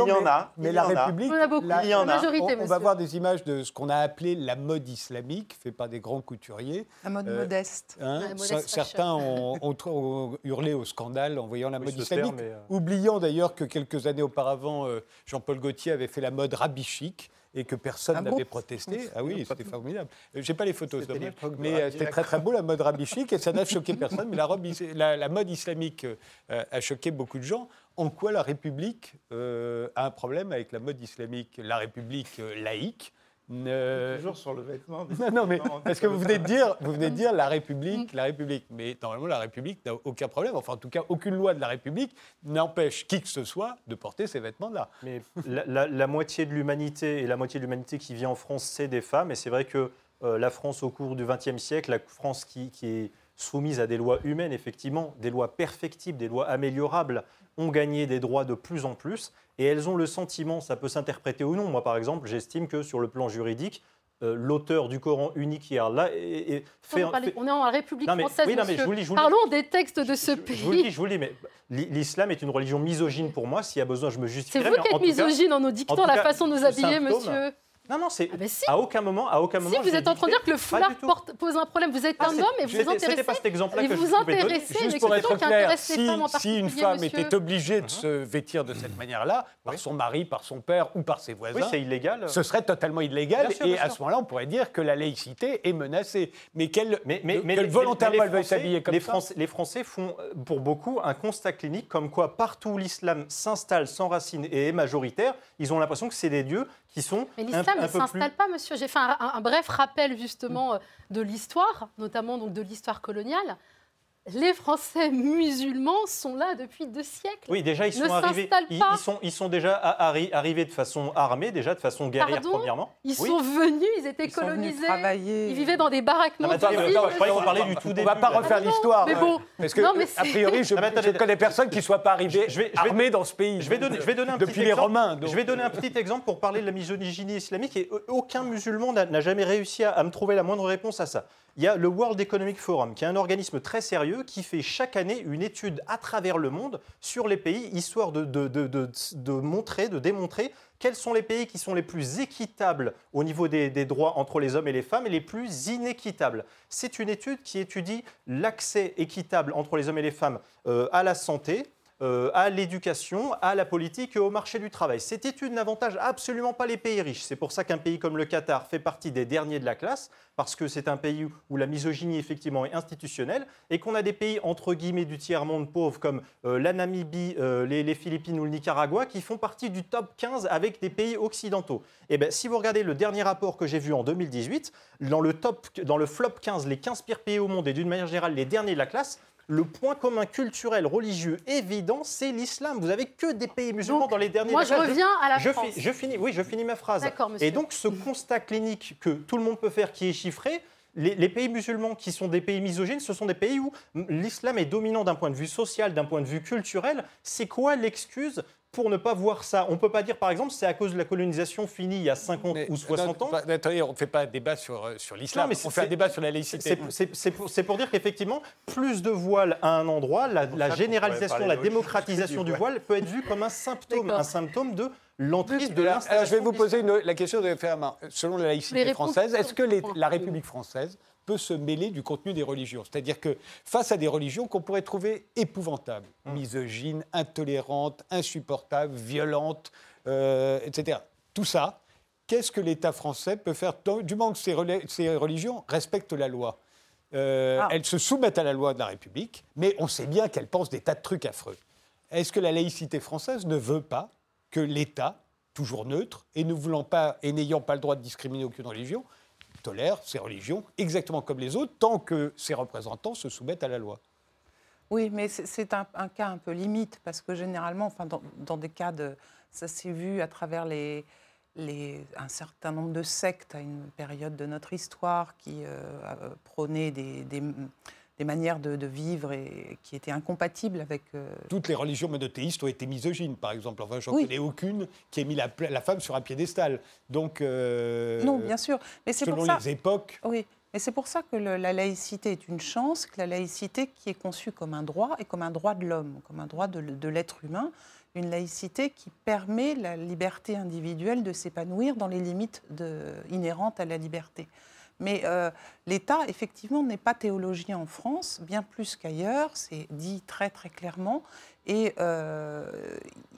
Speaker 5: y en
Speaker 1: mais-
Speaker 5: a,
Speaker 1: Mais
Speaker 5: il y
Speaker 1: la
Speaker 5: en a.
Speaker 1: République,
Speaker 4: On en a beaucoup.
Speaker 1: la-
Speaker 5: Il y en a.
Speaker 4: majorité,
Speaker 1: on, va voir des images de ce qu'on a appelé la mode islamique, fait par des grands couturiers.
Speaker 2: La mode
Speaker 1: Euh,
Speaker 2: modeste.
Speaker 1: Hein, certains ont, ont- ont hurlé au scandale en voyant la
Speaker 3: Oui,
Speaker 1: mode islamique,
Speaker 3: terme euh,
Speaker 1: oubliant d'ailleurs que quelques années auparavant, euh, Jean-Paul Gaultier avait fait la mode rabbi chic et que personne
Speaker 2: Ah bon
Speaker 1: n'avait protesté. Ah oui, c'était formidable. Euh, J'ai pas les photos, dommage. mais euh, c'était très très beau la mode rabbi chic et ça n'a choqué personne. Mais la, robe la- la mode islamique euh, a choqué beaucoup de gens. En quoi la République euh, a un problème avec la mode islamique La République euh, laïque? Ne-
Speaker 5: Toujours sur le vêtement.
Speaker 1: non, non, mais parce que vous venez de dire, vous venez de dire la République, la République. Mais normalement, la République n'a aucun problème. Enfin, en tout cas, aucune loi de la République n'empêche qui que ce soit de porter ces vêtements-là.
Speaker 3: Mais la, la- la moitié de l'humanité et la moitié de l'humanité qui vit en France, c'est des femmes. Et c'est vrai que euh, la France, au cours du XXe siècle, la France qui, qui est soumise à des lois humaines, effectivement, des lois perfectibles, des lois améliorables, ont gagné des droits de plus en plus. Et elles ont le sentiment, ça peut s'interpréter ou non. Moi, par exemple, j'estime que sur le plan juridique, euh, l'auteur du Coran unique est là est, fait,
Speaker 4: on,
Speaker 3: fait-
Speaker 4: on est en République
Speaker 3: Non, mais-
Speaker 4: française,
Speaker 3: oui, non, mais je vous je vous.
Speaker 4: Parlons des textes de ce
Speaker 3: je,
Speaker 4: pays.
Speaker 3: je vous le dis, je vous le dis, mais l'i- l'islam est une religion misogyne pour moi. S'il y a besoin, je me
Speaker 4: C'est
Speaker 3: justifierai.
Speaker 4: vous qui êtes misogyne en nous dictant la
Speaker 3: cas,
Speaker 4: façon de nous habiller,
Speaker 3: symptôme-
Speaker 4: monsieur.
Speaker 3: Non, non, c'est
Speaker 4: Ah ben si.
Speaker 3: à aucun moment, à aucun moment.
Speaker 4: Si, vous êtes en train de dire que le foulard porte- pose un problème. Vous êtes
Speaker 3: Ah,
Speaker 4: un homme et vous vous
Speaker 3: C'était pas
Speaker 4: intéressez.
Speaker 3: cet exemple-là que
Speaker 4: vous
Speaker 3: je
Speaker 4: vous
Speaker 3: pouvais donner.
Speaker 4: intéressez,
Speaker 1: Juste
Speaker 4: mais
Speaker 1: pour être clair,
Speaker 4: intéresse les
Speaker 1: si,
Speaker 4: femmes en
Speaker 1: si une femme
Speaker 4: monsieur.
Speaker 1: était obligée de se vêtir de cette manière-là, par
Speaker 3: Oui.
Speaker 1: son mari, par son père ou par ses
Speaker 3: Oui,
Speaker 1: voisins,
Speaker 3: c'est illégal.
Speaker 1: ce serait totalement illégal.
Speaker 3: Bien sûr,
Speaker 1: et
Speaker 3: bien
Speaker 1: à ce moment-là, on pourrait dire que la laïcité est menacée. Mais qu'elle
Speaker 3: Mais, mais,
Speaker 1: volontairement elle veuille
Speaker 3: Français-
Speaker 1: s'habiller comme
Speaker 3: les
Speaker 1: ça.
Speaker 3: Français, les Français font euh, pour beaucoup un constat clinique comme quoi partout où l'islam s'installe, s'enracine et est majoritaire, ils ont l'impression que c'est des dieux qui sont
Speaker 4: Mais l'islam ne
Speaker 3: plus...
Speaker 4: s'installe pas, monsieur. J'ai fait un, un- un bref rappel justement euh, de l'histoire, notamment donc de l'histoire coloniale. Les Français musulmans sont là depuis deux siècles.
Speaker 3: Oui, déjà, ils
Speaker 4: ne
Speaker 3: sont arrivés. Ils,
Speaker 4: pas.
Speaker 3: ils sont, ils sont déjà arri- arrivés de façon armée, déjà de façon guerrière,
Speaker 4: Pardon
Speaker 3: premièrement.
Speaker 4: Ils
Speaker 3: Oui.
Speaker 4: sont venus, ils étaient
Speaker 2: Ils sont venus
Speaker 4: colonisés. Ils vivaient dans des baraques
Speaker 3: Non,
Speaker 4: non
Speaker 3: mais attendez,
Speaker 4: civiles,
Speaker 3: attends, je croyais qu'on
Speaker 4: monsieur.
Speaker 3: parlait du tout
Speaker 1: on
Speaker 3: début.
Speaker 1: va pas
Speaker 3: là.
Speaker 1: refaire
Speaker 4: Ah
Speaker 1: l'histoire.
Speaker 4: mais bon.
Speaker 1: Parce que,
Speaker 4: Non, mais
Speaker 1: a priori, je, je connais personne qui ne soit pas arrivé
Speaker 3: Je vais- je vais-
Speaker 1: armé dans ce pays.
Speaker 3: Je vais donner, je vais donner un petit
Speaker 1: Depuis les
Speaker 3: exemple.
Speaker 1: Romains. donc.
Speaker 3: Je vais donner un petit exemple pour parler de la misogynie islamique et aucun musulman n'a n'a jamais réussi à, à me trouver la moindre réponse à ça. Il y a le World Economic Forum, qui est un organisme très sérieux qui fait chaque année une étude à travers le monde sur les pays, histoire de, montrer, de démontrer quels sont les pays qui sont les plus équitables au niveau des, des, droits entre les hommes et les femmes et les plus inéquitables. C'est une étude qui étudie l'accès équitable entre les hommes et les femmes euh, à la santé, euh, à l'éducation, à la politique et au marché du travail. Cette étude n'avantage absolument pas les pays riches. C'est pour ça qu'un pays comme le Qatar fait partie des derniers de la classe, parce que c'est un pays où la misogynie effectivement est institutionnelle, et qu'on a des pays entre guillemets du tiers-monde pauvre comme euh, la Namibie, euh, les, les, Philippines ou le Nicaragua, qui font partie du top 15 avec des pays occidentaux. Et eh bien, si vous regardez le dernier rapport que j'ai vu en 2018, dans le, top, dans le flop 15, les 15 pires pays au monde et d'une manière générale les derniers de la classe, le point commun culturel, religieux évident, c'est l'islam. Vous avez que des pays musulmans
Speaker 4: donc,
Speaker 3: dans les derniers.
Speaker 4: Moi, je reviens à la
Speaker 3: je
Speaker 4: France.
Speaker 3: je finis, oui, je finis ma phrase. Et donc, ce constat clinique que tout le monde peut faire, qui est chiffré, les, les, pays musulmans qui sont des pays misogynes, ce sont des pays où l'islam est dominant d'un point de vue social, d'un point de vue culturel. C'est quoi l'excuse pour ne pas voir ça. On ne peut pas dire, par exemple, c'est à cause de la colonisation finie il y a 50 mais, ou 60
Speaker 1: non,
Speaker 3: ans.
Speaker 1: Attendez, on ne fait pas un débat sur, sur l'islam, on fait un débat sur la laïcité.
Speaker 3: C'est pour, pour, dire qu'effectivement, plus de voiles à un endroit, la, la généralisation, la démocratisation du voile peut être vue comme un symptôme, un symptôme de l'entrise de
Speaker 1: l'installation. Alors, je vais vous poser une, la question de faire selon la laïcité française, est-ce que les, la République française peut se mêler du contenu des religions. C'est-à-dire que face à des religions qu'on pourrait trouver épouvantables, mmh. misogynes, intolérantes, insupportables, violentes, euh, etc. Tout ça, qu'est-ce que l'État français peut faire du moment que ces, ces religions respectent la loi euh, ah. Elles se soumettent à la loi de la République, mais on sait bien qu'elles pensent des tas de trucs affreux. Est-ce que la laïcité française ne veut pas que l'État, toujours neutre, et ne voulant pas et n'ayant pas le droit de discriminer aucune religion, tolère ces religions exactement comme les autres, tant que ses représentants se soumettent à la loi.
Speaker 2: Oui, mais c'est un, cas un peu limite, parce que généralement, enfin, dans, des cas de... Ça s'est vu à travers les, les, un certain nombre de sectes à une période de notre histoire qui euh, prônaient des, des, des manières de, de, vivre et qui étaient incompatibles avec. Euh...
Speaker 1: Toutes les religions monothéistes ont été misogynes, par exemple. Enfin, je n'en oui. connais aucune qui ait mis la, la, femme sur un piédestal. Donc. Euh,
Speaker 2: non, bien sûr. Mais c'est
Speaker 1: selon
Speaker 2: pour ça.
Speaker 1: les époques.
Speaker 2: Oui. Et c'est pour ça que le, la laïcité est une chance, que la laïcité qui est conçue comme un droit et comme un droit de l'homme, comme un droit de, de l'être humain, une laïcité qui permet la liberté individuelle de s'épanouir dans les limites de, inhérentes à la liberté. Mais euh, l'État, effectivement, n'est pas théologien en France, bien plus qu'ailleurs, c'est dit très très clairement. Et euh,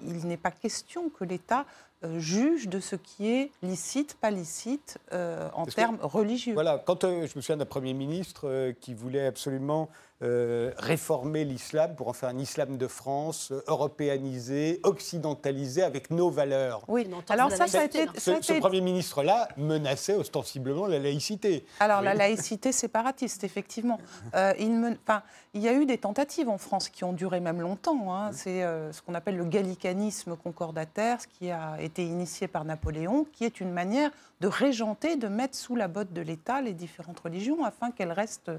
Speaker 2: il n'est pas question que l'État euh, juge de ce qui est licite, pas licite, euh, en termes religieux.
Speaker 1: Voilà, quand euh, je me souviens d'un Premier ministre qui voulait absolument euh, réformer l'islam pour en faire un islam de France, euh, européanisé, occidentalisé, avec nos valeurs.
Speaker 2: Oui, alors ça, ça a été...
Speaker 1: Ce,
Speaker 2: ça a
Speaker 1: ce. Premier ministre-là menaçait ostensiblement la laïcité.
Speaker 2: Alors
Speaker 1: oui.
Speaker 2: la laïcité séparatiste, effectivement. Euh, il, me... enfin, il y a eu des tentatives en France qui ont duré même longtemps. Hein. C'est euh, ce qu'on appelle le gallicanisme concordataire, ce qui a été initié par Napoléon, qui est une manière de régenter, de mettre sous la botte de l'État les différentes religions afin qu'elles restent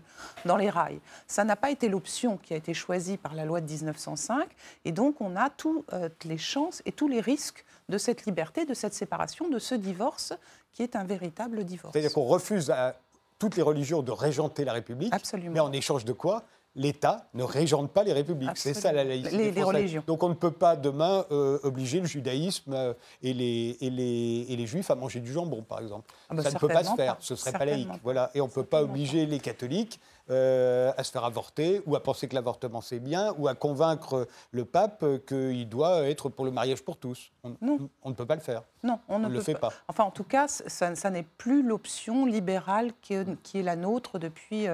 Speaker 2: dans les rails. Ça n'a pas été l'option qui a été choisie par la loi de 1905, et donc on a toutes euh, les chances et tous les risques de cette liberté, de cette séparation, de ce divorce qui est un véritable divorce.
Speaker 1: C'est-à-dire qu'on refuse à toutes les religions de régenter la République,
Speaker 2: Absolument.
Speaker 1: mais en échange de quoi? l'État ne régente pas les républiques. C'est ça la laïcité.
Speaker 2: Les, les religions.
Speaker 1: Donc on ne peut pas demain euh, obliger le judaïsme euh, et, les, et, les, et, les, juifs à manger du jambon, par exemple.
Speaker 2: Ah bah
Speaker 1: ça ne peut pas se faire.
Speaker 2: Pas.
Speaker 1: Ce serait pas laïque. Voilà. Et on ne peut pas obliger pas. les catholiques euh, à se faire avorter ou à penser que l'avortement c'est bien ou à convaincre le pape qu'il doit être pour le mariage pour tous. On,
Speaker 2: non.
Speaker 1: on ne peut pas le faire.
Speaker 2: Non, on,
Speaker 1: on
Speaker 2: ne
Speaker 1: le fait pas.
Speaker 2: Enfin, en tout cas, ça, ça n'est plus l'option libérale qui est, qui est, la nôtre depuis,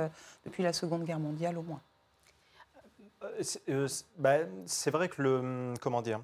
Speaker 2: depuis la Seconde Guerre mondiale au moins.
Speaker 3: C'est euh, bah, vrai que le comment dire.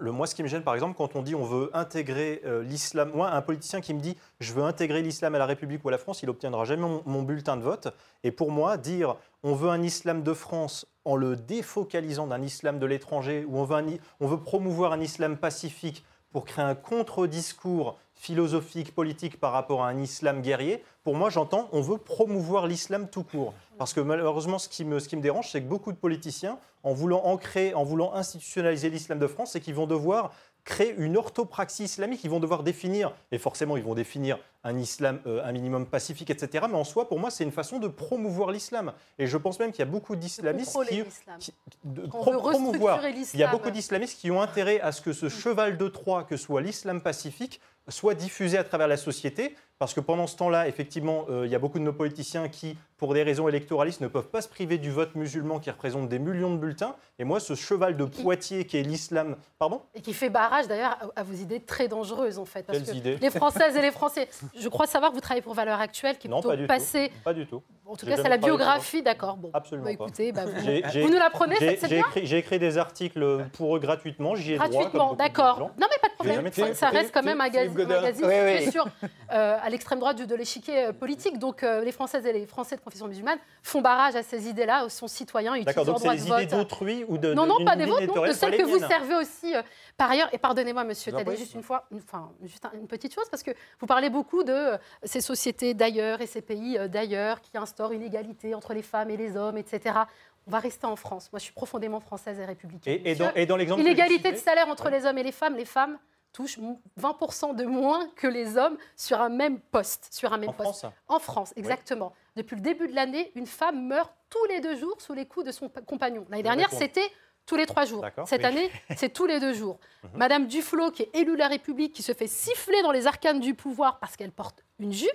Speaker 3: Le, moi, ce qui me gêne, par exemple, quand on dit on veut intégrer euh, l'islam, moi, un politicien qui me dit je veux intégrer l'islam à la République ou à la France, il obtiendra jamais mon, bulletin de vote. Et pour moi, dire on veut un islam de France en le défocalisant d'un islam de l'étranger, ou on veut, on veut promouvoir un islam pacifique pour créer un contre-discours philosophique, politique par rapport à un islam guerrier, pour moi, j'entends, on veut promouvoir l'islam tout court. Parce que malheureusement, ce qui me, ce qui me dérange, c'est que beaucoup de politiciens, en voulant ancrer, en voulant institutionnaliser l'islam de France, c'est qu'ils vont devoir créer une orthopraxie islamique. Ils vont devoir définir, et forcément ils vont définir un islam euh, un minimum pacifique, etc. Mais en soi, pour moi, c'est une façon de promouvoir l'islam. Et je pense même qu'il y a beaucoup d'islamistes qui, qui- de pro- promouvoir. Il y a beaucoup d'islamistes qui ont intérêt à ce que ce cheval de Troie, que soit l'islam pacifique, soit diffusé à travers la société. Parce que pendant ce temps-là, effectivement, euh, il y a beaucoup de nos politiciens qui, pour des raisons électoralistes, ne peuvent pas se priver du vote musulman qui représente des millions de bulletins. Et moi, ce cheval de Poitiers qui est l'islam. Pardon?
Speaker 4: Et qui fait barrage d'ailleurs à, à vos idées très dangereuses en fait. Parce
Speaker 3: Quelles
Speaker 4: que
Speaker 3: idées?
Speaker 4: les Françaises et les Français, je crois savoir que vous travaillez pour Valeurs Actuelles, qui est
Speaker 3: Non,
Speaker 4: plutôt
Speaker 3: pas du
Speaker 4: passé.
Speaker 3: tout. Pas du tout.
Speaker 4: En tout cas, c'est la biographie, d'accord. Bon,
Speaker 3: Absolument
Speaker 4: bah,
Speaker 3: pas.
Speaker 4: écoutez, bah, vous, vous nous la prenez,
Speaker 3: J'ai
Speaker 4: cette c'est
Speaker 3: j'ai
Speaker 4: bien
Speaker 3: écrit, j'ai écrit des articles pour eux gratuitement, j'y ai droit. comme
Speaker 4: Gratuitement, d'accord. Non, mais pas de problème. Ça reste quand même un magazine,
Speaker 5: Oui, oui.
Speaker 4: sur, euh, à l'extrême droite de l'échiquier euh, politique. Donc, euh, les Françaises et les Français de confession musulmane font barrage à ces idées-là, sont citoyens, utilisent
Speaker 3: D'accord,
Speaker 4: leur
Speaker 3: donc c'est
Speaker 4: droit
Speaker 3: les
Speaker 4: de
Speaker 3: idées
Speaker 4: vote.
Speaker 3: d'autrui ou de.
Speaker 4: Non,
Speaker 3: de-
Speaker 4: non, pas des vôtres, non, de celles que
Speaker 3: les
Speaker 4: vous servez aussi. euh, par ailleurs, et pardonnez-moi, monsieur Tadé, juste une fois, enfin, juste un- une petite chose, parce que vous parlez beaucoup de ces sociétés d'ailleurs et ces pays d'ailleurs qui instaurent une égalité entre les femmes et les hommes, etc. On va rester en France. Moi, je suis profondément française et républicaine.
Speaker 3: Et, et dans, dans l'exemple.
Speaker 4: Inégalité de salaire entre les hommes et les femmes, les femmes touchent 20% de moins que les hommes sur un même poste. Sur un même
Speaker 3: En
Speaker 4: poste.
Speaker 3: France
Speaker 4: En France, exactement. Depuis le début de l'année, une femme meurt tous les deux jours sous les coups de son pa- compagnon. L'année dernière, c'était tous les trois jours. Cette
Speaker 3: oui.
Speaker 4: année, c'est tous les deux jours. Madame Duflot, qui est élue de la République, qui se fait siffler dans les arcanes du pouvoir parce qu'elle porte une jupe.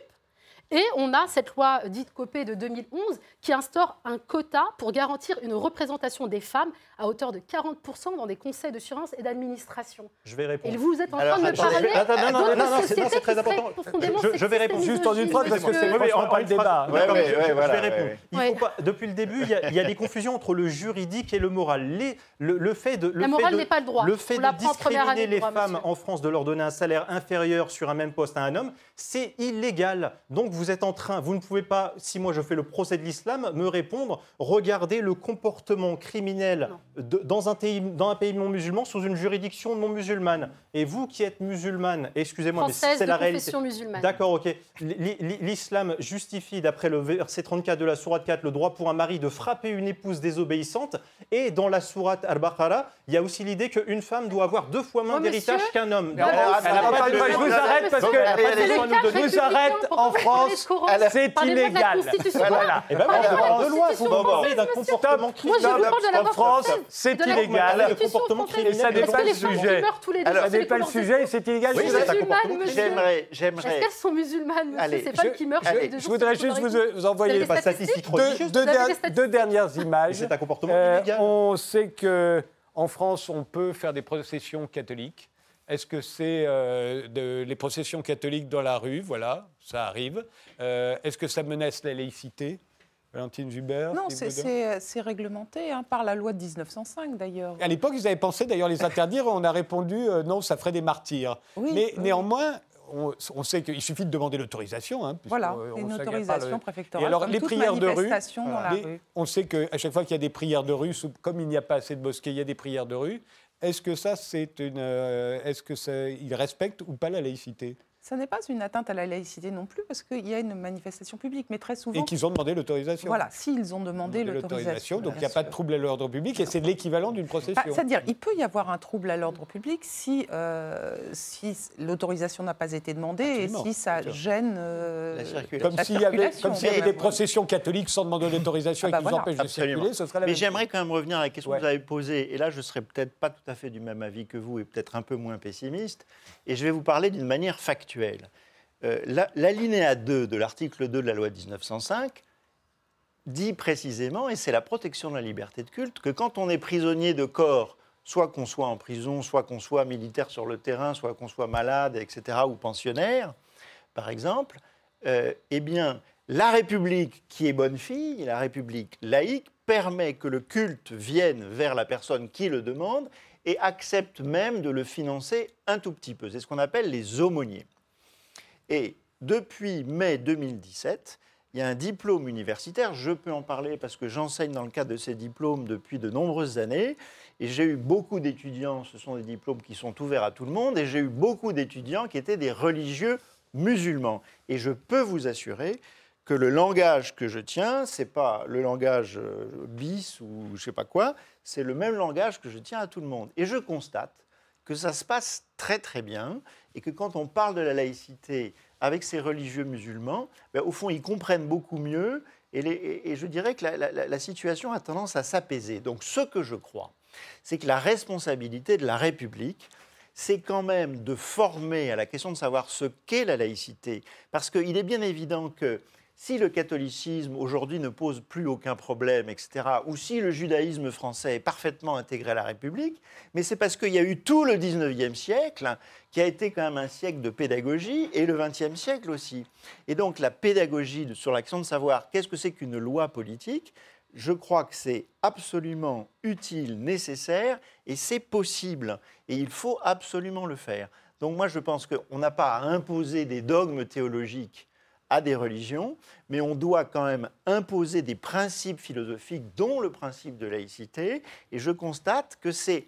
Speaker 4: Et on a cette loi dite Copé de 2011 qui instaure un quota pour garantir une représentation des femmes à hauteur de 40% dans des conseils de surveillance et d'administration.
Speaker 3: Je vais
Speaker 4: Et
Speaker 3: répondre.
Speaker 4: vous êtes en
Speaker 5: Alors,
Speaker 4: train de me
Speaker 5: attendez,
Speaker 4: parler
Speaker 3: attends, non, non, non, non, c'est-
Speaker 4: sociétés
Speaker 3: non, c'est très important. Je- je vais
Speaker 4: et
Speaker 3: répondre
Speaker 1: Juste en une phrase, parce que c'est pas le débat.
Speaker 3: D'accord,
Speaker 5: Ouais, ouais,
Speaker 3: je-
Speaker 5: ouais,
Speaker 3: je
Speaker 5: voilà,
Speaker 3: vais répondre.
Speaker 5: ouais.
Speaker 3: Il
Speaker 4: Ouais.
Speaker 3: faut pas, depuis le début, il y, a, il y a des confusions entre le juridique et le moral. Les- le, le fait de, le
Speaker 4: La
Speaker 3: fait
Speaker 4: morale n'est pas le droit.
Speaker 3: Le fait de discriminer
Speaker 4: de
Speaker 3: les femmes en France, de leur donner un salaire inférieur sur un même poste à un homme, c'est illégal. Donc vous êtes en train, vous ne pouvez pas, si moi je fais le procès de l'islam, me répondre, regardez le comportement criminel de- dans, un pays, dans un pays non musulman sous une juridiction non musulmane. Et vous qui êtes musulmane, excusez-moi, mais c'est
Speaker 4: de
Speaker 3: la réalité.
Speaker 4: confession musulmane.
Speaker 3: D'accord, ok. L'islam justifie, d'après le verset 34 de la sourate 4, le droit pour un mari de frapper une épouse désobéissante. Et dans la sourate Al-Baqarah, il y a aussi l'idée qu'une femme doit avoir deux fois moins
Speaker 4: Oh,
Speaker 3: d'héritage qu'un homme.
Speaker 1: De- je vous arrête parce que nous arrête en
Speaker 4: pourquoi Coran
Speaker 1: c'est
Speaker 4: Parlez-moi de la
Speaker 1: illégal.
Speaker 4: Constitution.
Speaker 1: Voilà.
Speaker 3: Eh ben, on
Speaker 4: de la
Speaker 3: parle de loi, parlez d'un comportement
Speaker 4: Moi, je vous
Speaker 3: criminel.
Speaker 4: la
Speaker 1: En France, c'est
Speaker 4: la
Speaker 1: illégal. Et ça n'est
Speaker 4: Parce
Speaker 1: pas
Speaker 4: que
Speaker 1: le sujet.
Speaker 4: qui meurent tous les deux
Speaker 5: Alors,
Speaker 4: sous
Speaker 1: Ça
Speaker 4: les
Speaker 1: n'est pas le sujet, c'est illégal.
Speaker 3: Oui,
Speaker 1: Je
Speaker 3: c'est
Speaker 4: monsieur.
Speaker 5: J'aimerais, j'aimerais.
Speaker 4: Est-ce qu'elles sont musulmanes, monsieur
Speaker 5: Allez,
Speaker 4: Ces femmes
Speaker 1: je-
Speaker 4: qui meurent tous
Speaker 5: allez,
Speaker 4: les deux
Speaker 1: Je voudrais juste vous, envoyer
Speaker 3: Pas
Speaker 1: deux, dernières
Speaker 3: Et
Speaker 1: images.
Speaker 3: C'est un comportement
Speaker 1: Euh,
Speaker 3: illégal.
Speaker 1: on sait que en France, on peut faire des processions catholiques. Est-ce que c'est euh, de- les processions catholiques dans la rue? Voilà, ça arrive. Euh, Est-ce que ça menace la laïcité? Valentine Jubert
Speaker 2: Non, c'est- euh, c'est réglementé hein, par la loi de 1905 d'ailleurs.
Speaker 1: À l'époque, ils avaient pensé d'ailleurs les interdire. On a répondu euh, non, ça ferait des martyrs.
Speaker 2: Oui,
Speaker 1: Mais
Speaker 2: oui.
Speaker 1: néanmoins, on, on sait qu'il suffit de demander l'autorisation. hein,
Speaker 2: Voilà,
Speaker 1: on
Speaker 2: une autorisation
Speaker 1: le-
Speaker 2: préfectorale.
Speaker 1: Et alors,
Speaker 2: comme
Speaker 1: les prières de rue, Les- on sait qu'à chaque fois qu'il y a des prières de rue, comme il n'y a pas assez de mosquées, il y a des prières de rue. Est-ce que ça, c'est une, euh, est-ce que ça, il respecte ou pas la laïcité?
Speaker 2: Ça n'est pas une atteinte à la laïcité non plus, parce qu'il y a une manifestation publique, mais très souvent.
Speaker 1: et qu'ils ont demandé l'autorisation
Speaker 2: Voilà, s'ils ont demandé
Speaker 1: Demandé
Speaker 2: l'autorisation.
Speaker 1: donc il n'y a pas de trouble à l'ordre public et c'est l'équivalent d'une
Speaker 2: Bah,
Speaker 1: procession.
Speaker 2: C'est-à-dire, il peut y avoir un trouble à l'ordre public si, euh, si l'autorisation n'a pas été demandée
Speaker 1: Absolument,
Speaker 2: et si ça gêne euh,
Speaker 5: La circulation.
Speaker 1: Comme
Speaker 2: la
Speaker 1: s'il y avait,
Speaker 2: circulation.
Speaker 1: comme s'il y avait
Speaker 2: Mais,
Speaker 1: des processions catholiques sans demander d'autorisation
Speaker 2: Ah bah
Speaker 1: et qui nous
Speaker 2: voilà.
Speaker 1: empêchent de circuler, ce serait la
Speaker 5: Mais j'aimerais quand même revenir à la question
Speaker 1: Ouais.
Speaker 5: que vous avez posée. Et là, je serais peut-être pas tout à fait du même avis que vous et peut-être un peu moins pessimiste. Et je vais vous parler d'une manière factuelle. Euh, la- L'alinéa 2 de l'article 2 de la loi de 1905 dit précisément, et c'est la protection de la liberté de culte, que quand on est prisonnier de corps, soit qu'on soit en prison, soit qu'on soit militaire sur le terrain, soit qu'on soit malade, etc., ou pensionnaire, par exemple, euh, eh bien, la République qui est bonne fille, la République laïque, permet que le culte vienne vers la personne qui le demande et accepte même de le financer un tout petit peu. C'est ce qu'on appelle les aumôniers. Et depuis mai 2017, il y a un diplôme universitaire, je peux en parler parce que j'enseigne dans le cadre de ces diplômes depuis de nombreuses années, et j'ai eu beaucoup d'étudiants, ce sont des diplômes qui sont ouverts à tout le monde, et j'ai eu beaucoup d'étudiants qui étaient des religieux musulmans. Et je peux vous assurer que le langage que je tiens, c'est pas le langage euh, bis ou je sais pas quoi, c'est le même langage que je tiens à tout le monde. Et je constate que ça se passe très très bien et que quand on parle de la laïcité avec ces religieux musulmans, ben, au fond, ils comprennent beaucoup mieux et, je dirais que la, situation a tendance à s'apaiser. Donc ce que je crois, c'est que la responsabilité de la République, c'est quand même de former à la question de savoir ce qu'est la laïcité. Parce qu'il est bien évident que si le catholicisme aujourd'hui ne pose plus aucun problème, etc., ou si le judaïsme français est parfaitement intégré à la République, mais c'est parce qu'il y a eu tout le 19e siècle, qui a été quand même un siècle de pédagogie, et le 20e siècle aussi. Et donc la pédagogie sur l'action de savoir qu'est-ce que c'est qu'une loi politique, je crois que c'est absolument utile, nécessaire, et c'est possible. Et il faut absolument le faire. Donc moi, je pense qu'on n'a pas à imposer des dogmes théologiques à des religions, mais on doit quand même imposer des principes philosophiques, dont le principe de laïcité, et je constate que c'est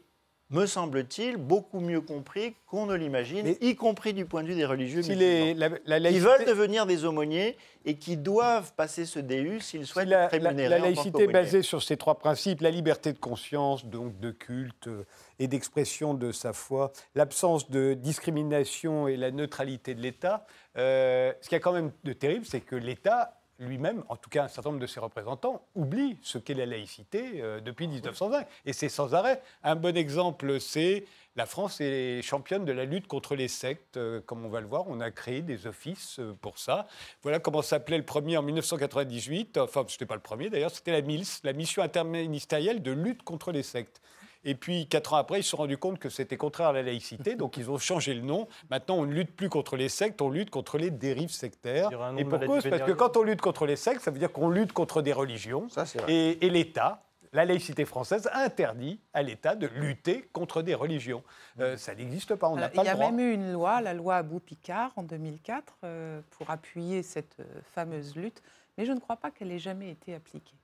Speaker 5: me semble-t-il, beaucoup mieux compris qu'on ne l'imagine, y compris du point de vue des religieux si. Ils veulent devenir des aumôniers et qui doivent passer ce DU s'ils souhaitent
Speaker 1: la,
Speaker 5: être rémunérés.
Speaker 1: La, la laïcité est basée sur ces trois principes, la liberté de conscience, donc de culte euh, et d'expression de sa foi, l'absence de discrimination et la neutralité de l'État. Euh, ce qui est quand même de terrible, c'est que l'État lui-même, en tout cas un certain nombre de ses représentants, oublie ce qu'est la laïcité euh, depuis 1920. Et c'est sans arrêt. Un bon exemple, c'est la France est championne de la lutte contre les sectes, euh, comme on va le voir. On a créé des offices euh, pour ça. Voilà comment s'appelait le premier en 1998. Enfin, ce n'était pas le premier d'ailleurs, c'était la MILS, la mission interministérielle de lutte contre les sectes. Et puis, quatre ans après, ils se sont rendus compte que c'était contraire à la laïcité, donc ils ont changé le nom. Maintenant, on ne lutte plus contre les sectes, on lutte contre les dérives sectaires. Et pourquoi Parce que quand on lutte contre les sectes, ça veut dire qu'on lutte contre des religions. Ça, et, et l'État, la laïcité française interdit à l'État de lutter contre des religions. Euh, ça n'existe pas, on n'a pas
Speaker 2: Il y
Speaker 1: a
Speaker 2: même eu une loi, la loi Abou-Picard, en 2004, euh, pour appuyer cette euh, fameuse lutte, mais je ne crois pas qu'elle ait jamais été appliquée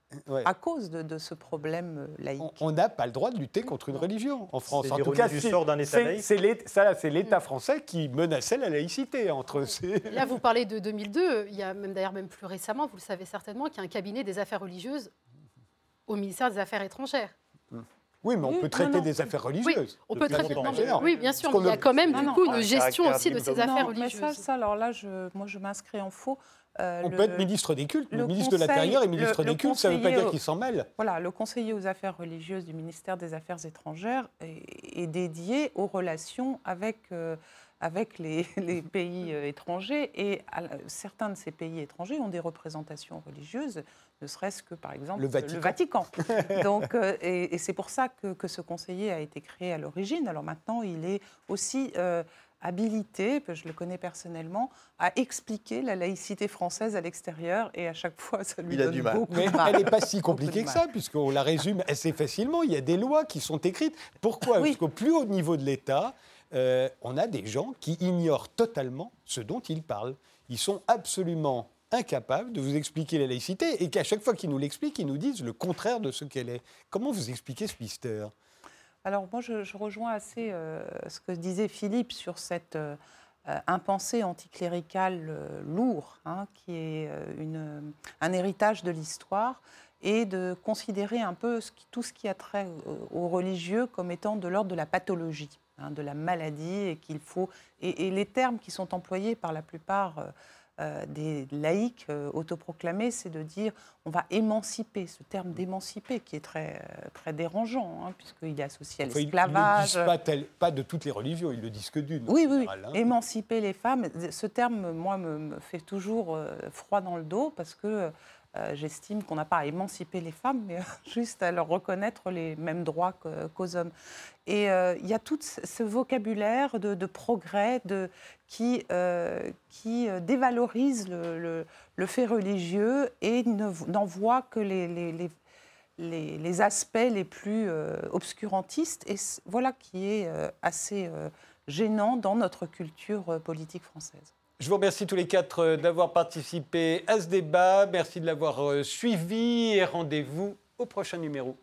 Speaker 2: à cause de, ce problème euh, laïque.
Speaker 1: On n'a pas le droit de lutter contre une religion en France.
Speaker 3: En tout cas, du sort d'un État laïque.
Speaker 1: C'est l'État français qui menaçait la laïcité entre ces...
Speaker 4: Là, vous parlez de 2002. Il y a même d'ailleurs même plus récemment, vous le savez certainement, qu'il y a un cabinet des affaires religieuses au ministère des Affaires étrangères.
Speaker 1: Oui, mais on peut traiter des affaires religieuses.
Speaker 4: Oui, on peut traiter. oui, bien sûr, mais il y a quand même du coup une gestion aussi de ces affaires religieuses.
Speaker 2: Mais ça, alors là, je, moi, je m'inscris en faux.
Speaker 1: Euh, on peut être ministre des cultes. Le, ministre de l'Intérieur et ministre des cultes, ça ne veut pas dire qu'il s'en mêle.
Speaker 2: Voilà, le conseiller aux affaires religieuses du ministère des Affaires étrangères est, dédié aux relations avec, euh, avec les, pays euh, étrangers. Et certains de ces pays étrangers ont des représentations religieuses, ne serait-ce que, par exemple, le Vatican. Donc, et, c'est pour ça que, que, ce conseiller a été créé à l'origine. Alors maintenant, il est aussi habilité, je le connais personnellement, à expliquer la laïcité française à l'extérieur et à chaque fois ça lui donne beaucoup
Speaker 1: Mais elle n'est pas si compliquée que ça puisqu'on la résume assez facilement. Il y a des lois qui sont écrites. Pourquoi? Parce qu'au plus haut niveau de l'État, euh, on a des gens qui ignorent totalement ce dont ils parlent. Ils sont absolument incapables de vous expliquer la laïcité et qu'à chaque fois qu'ils nous l'expliquent, ils nous disent le contraire de ce qu'elle est. Comment vous expliquez ce mystère?
Speaker 2: Alors moi, je, rejoins assez euh, ce que disait Philippe sur cette euh, euh, impensée anticléricale lourd, hein, qui est un héritage de l'histoire, et de considérer un peu tout ce qui a trait aux religieux comme étant de l'ordre de la pathologie, hein, de la maladie, et qu'il faut et, les termes qui sont employés par la plupart euh, des laïcs euh, autoproclamés, c'est de dire on va émanciper, ce terme d'émanciper qui est très, euh, très dérangeant, hein, puisqu'il est associé à l'esclavage.
Speaker 1: Ils ne le disent pas, de toutes les religions, ils le disent que d'une.
Speaker 2: Oui, oui, hein. émanciper les femmes. Ce terme, moi, me, fait toujours froid dans le dos parce que j'estime qu'on n'a pas à émanciper les femmes, mais juste à leur reconnaître les mêmes droits qu'aux hommes. Et il y a tout ce vocabulaire de, progrès, qui, euh, euh, dévalorise le, fait religieux et n'en voit que les, aspects les plus euh, obscurantistes. Et voilà qui est assez gênant dans notre culture politique française.
Speaker 1: Je vous remercie tous les quatre d'avoir participé à ce débat. Merci de l'avoir suivi et rendez-vous au prochain numéro.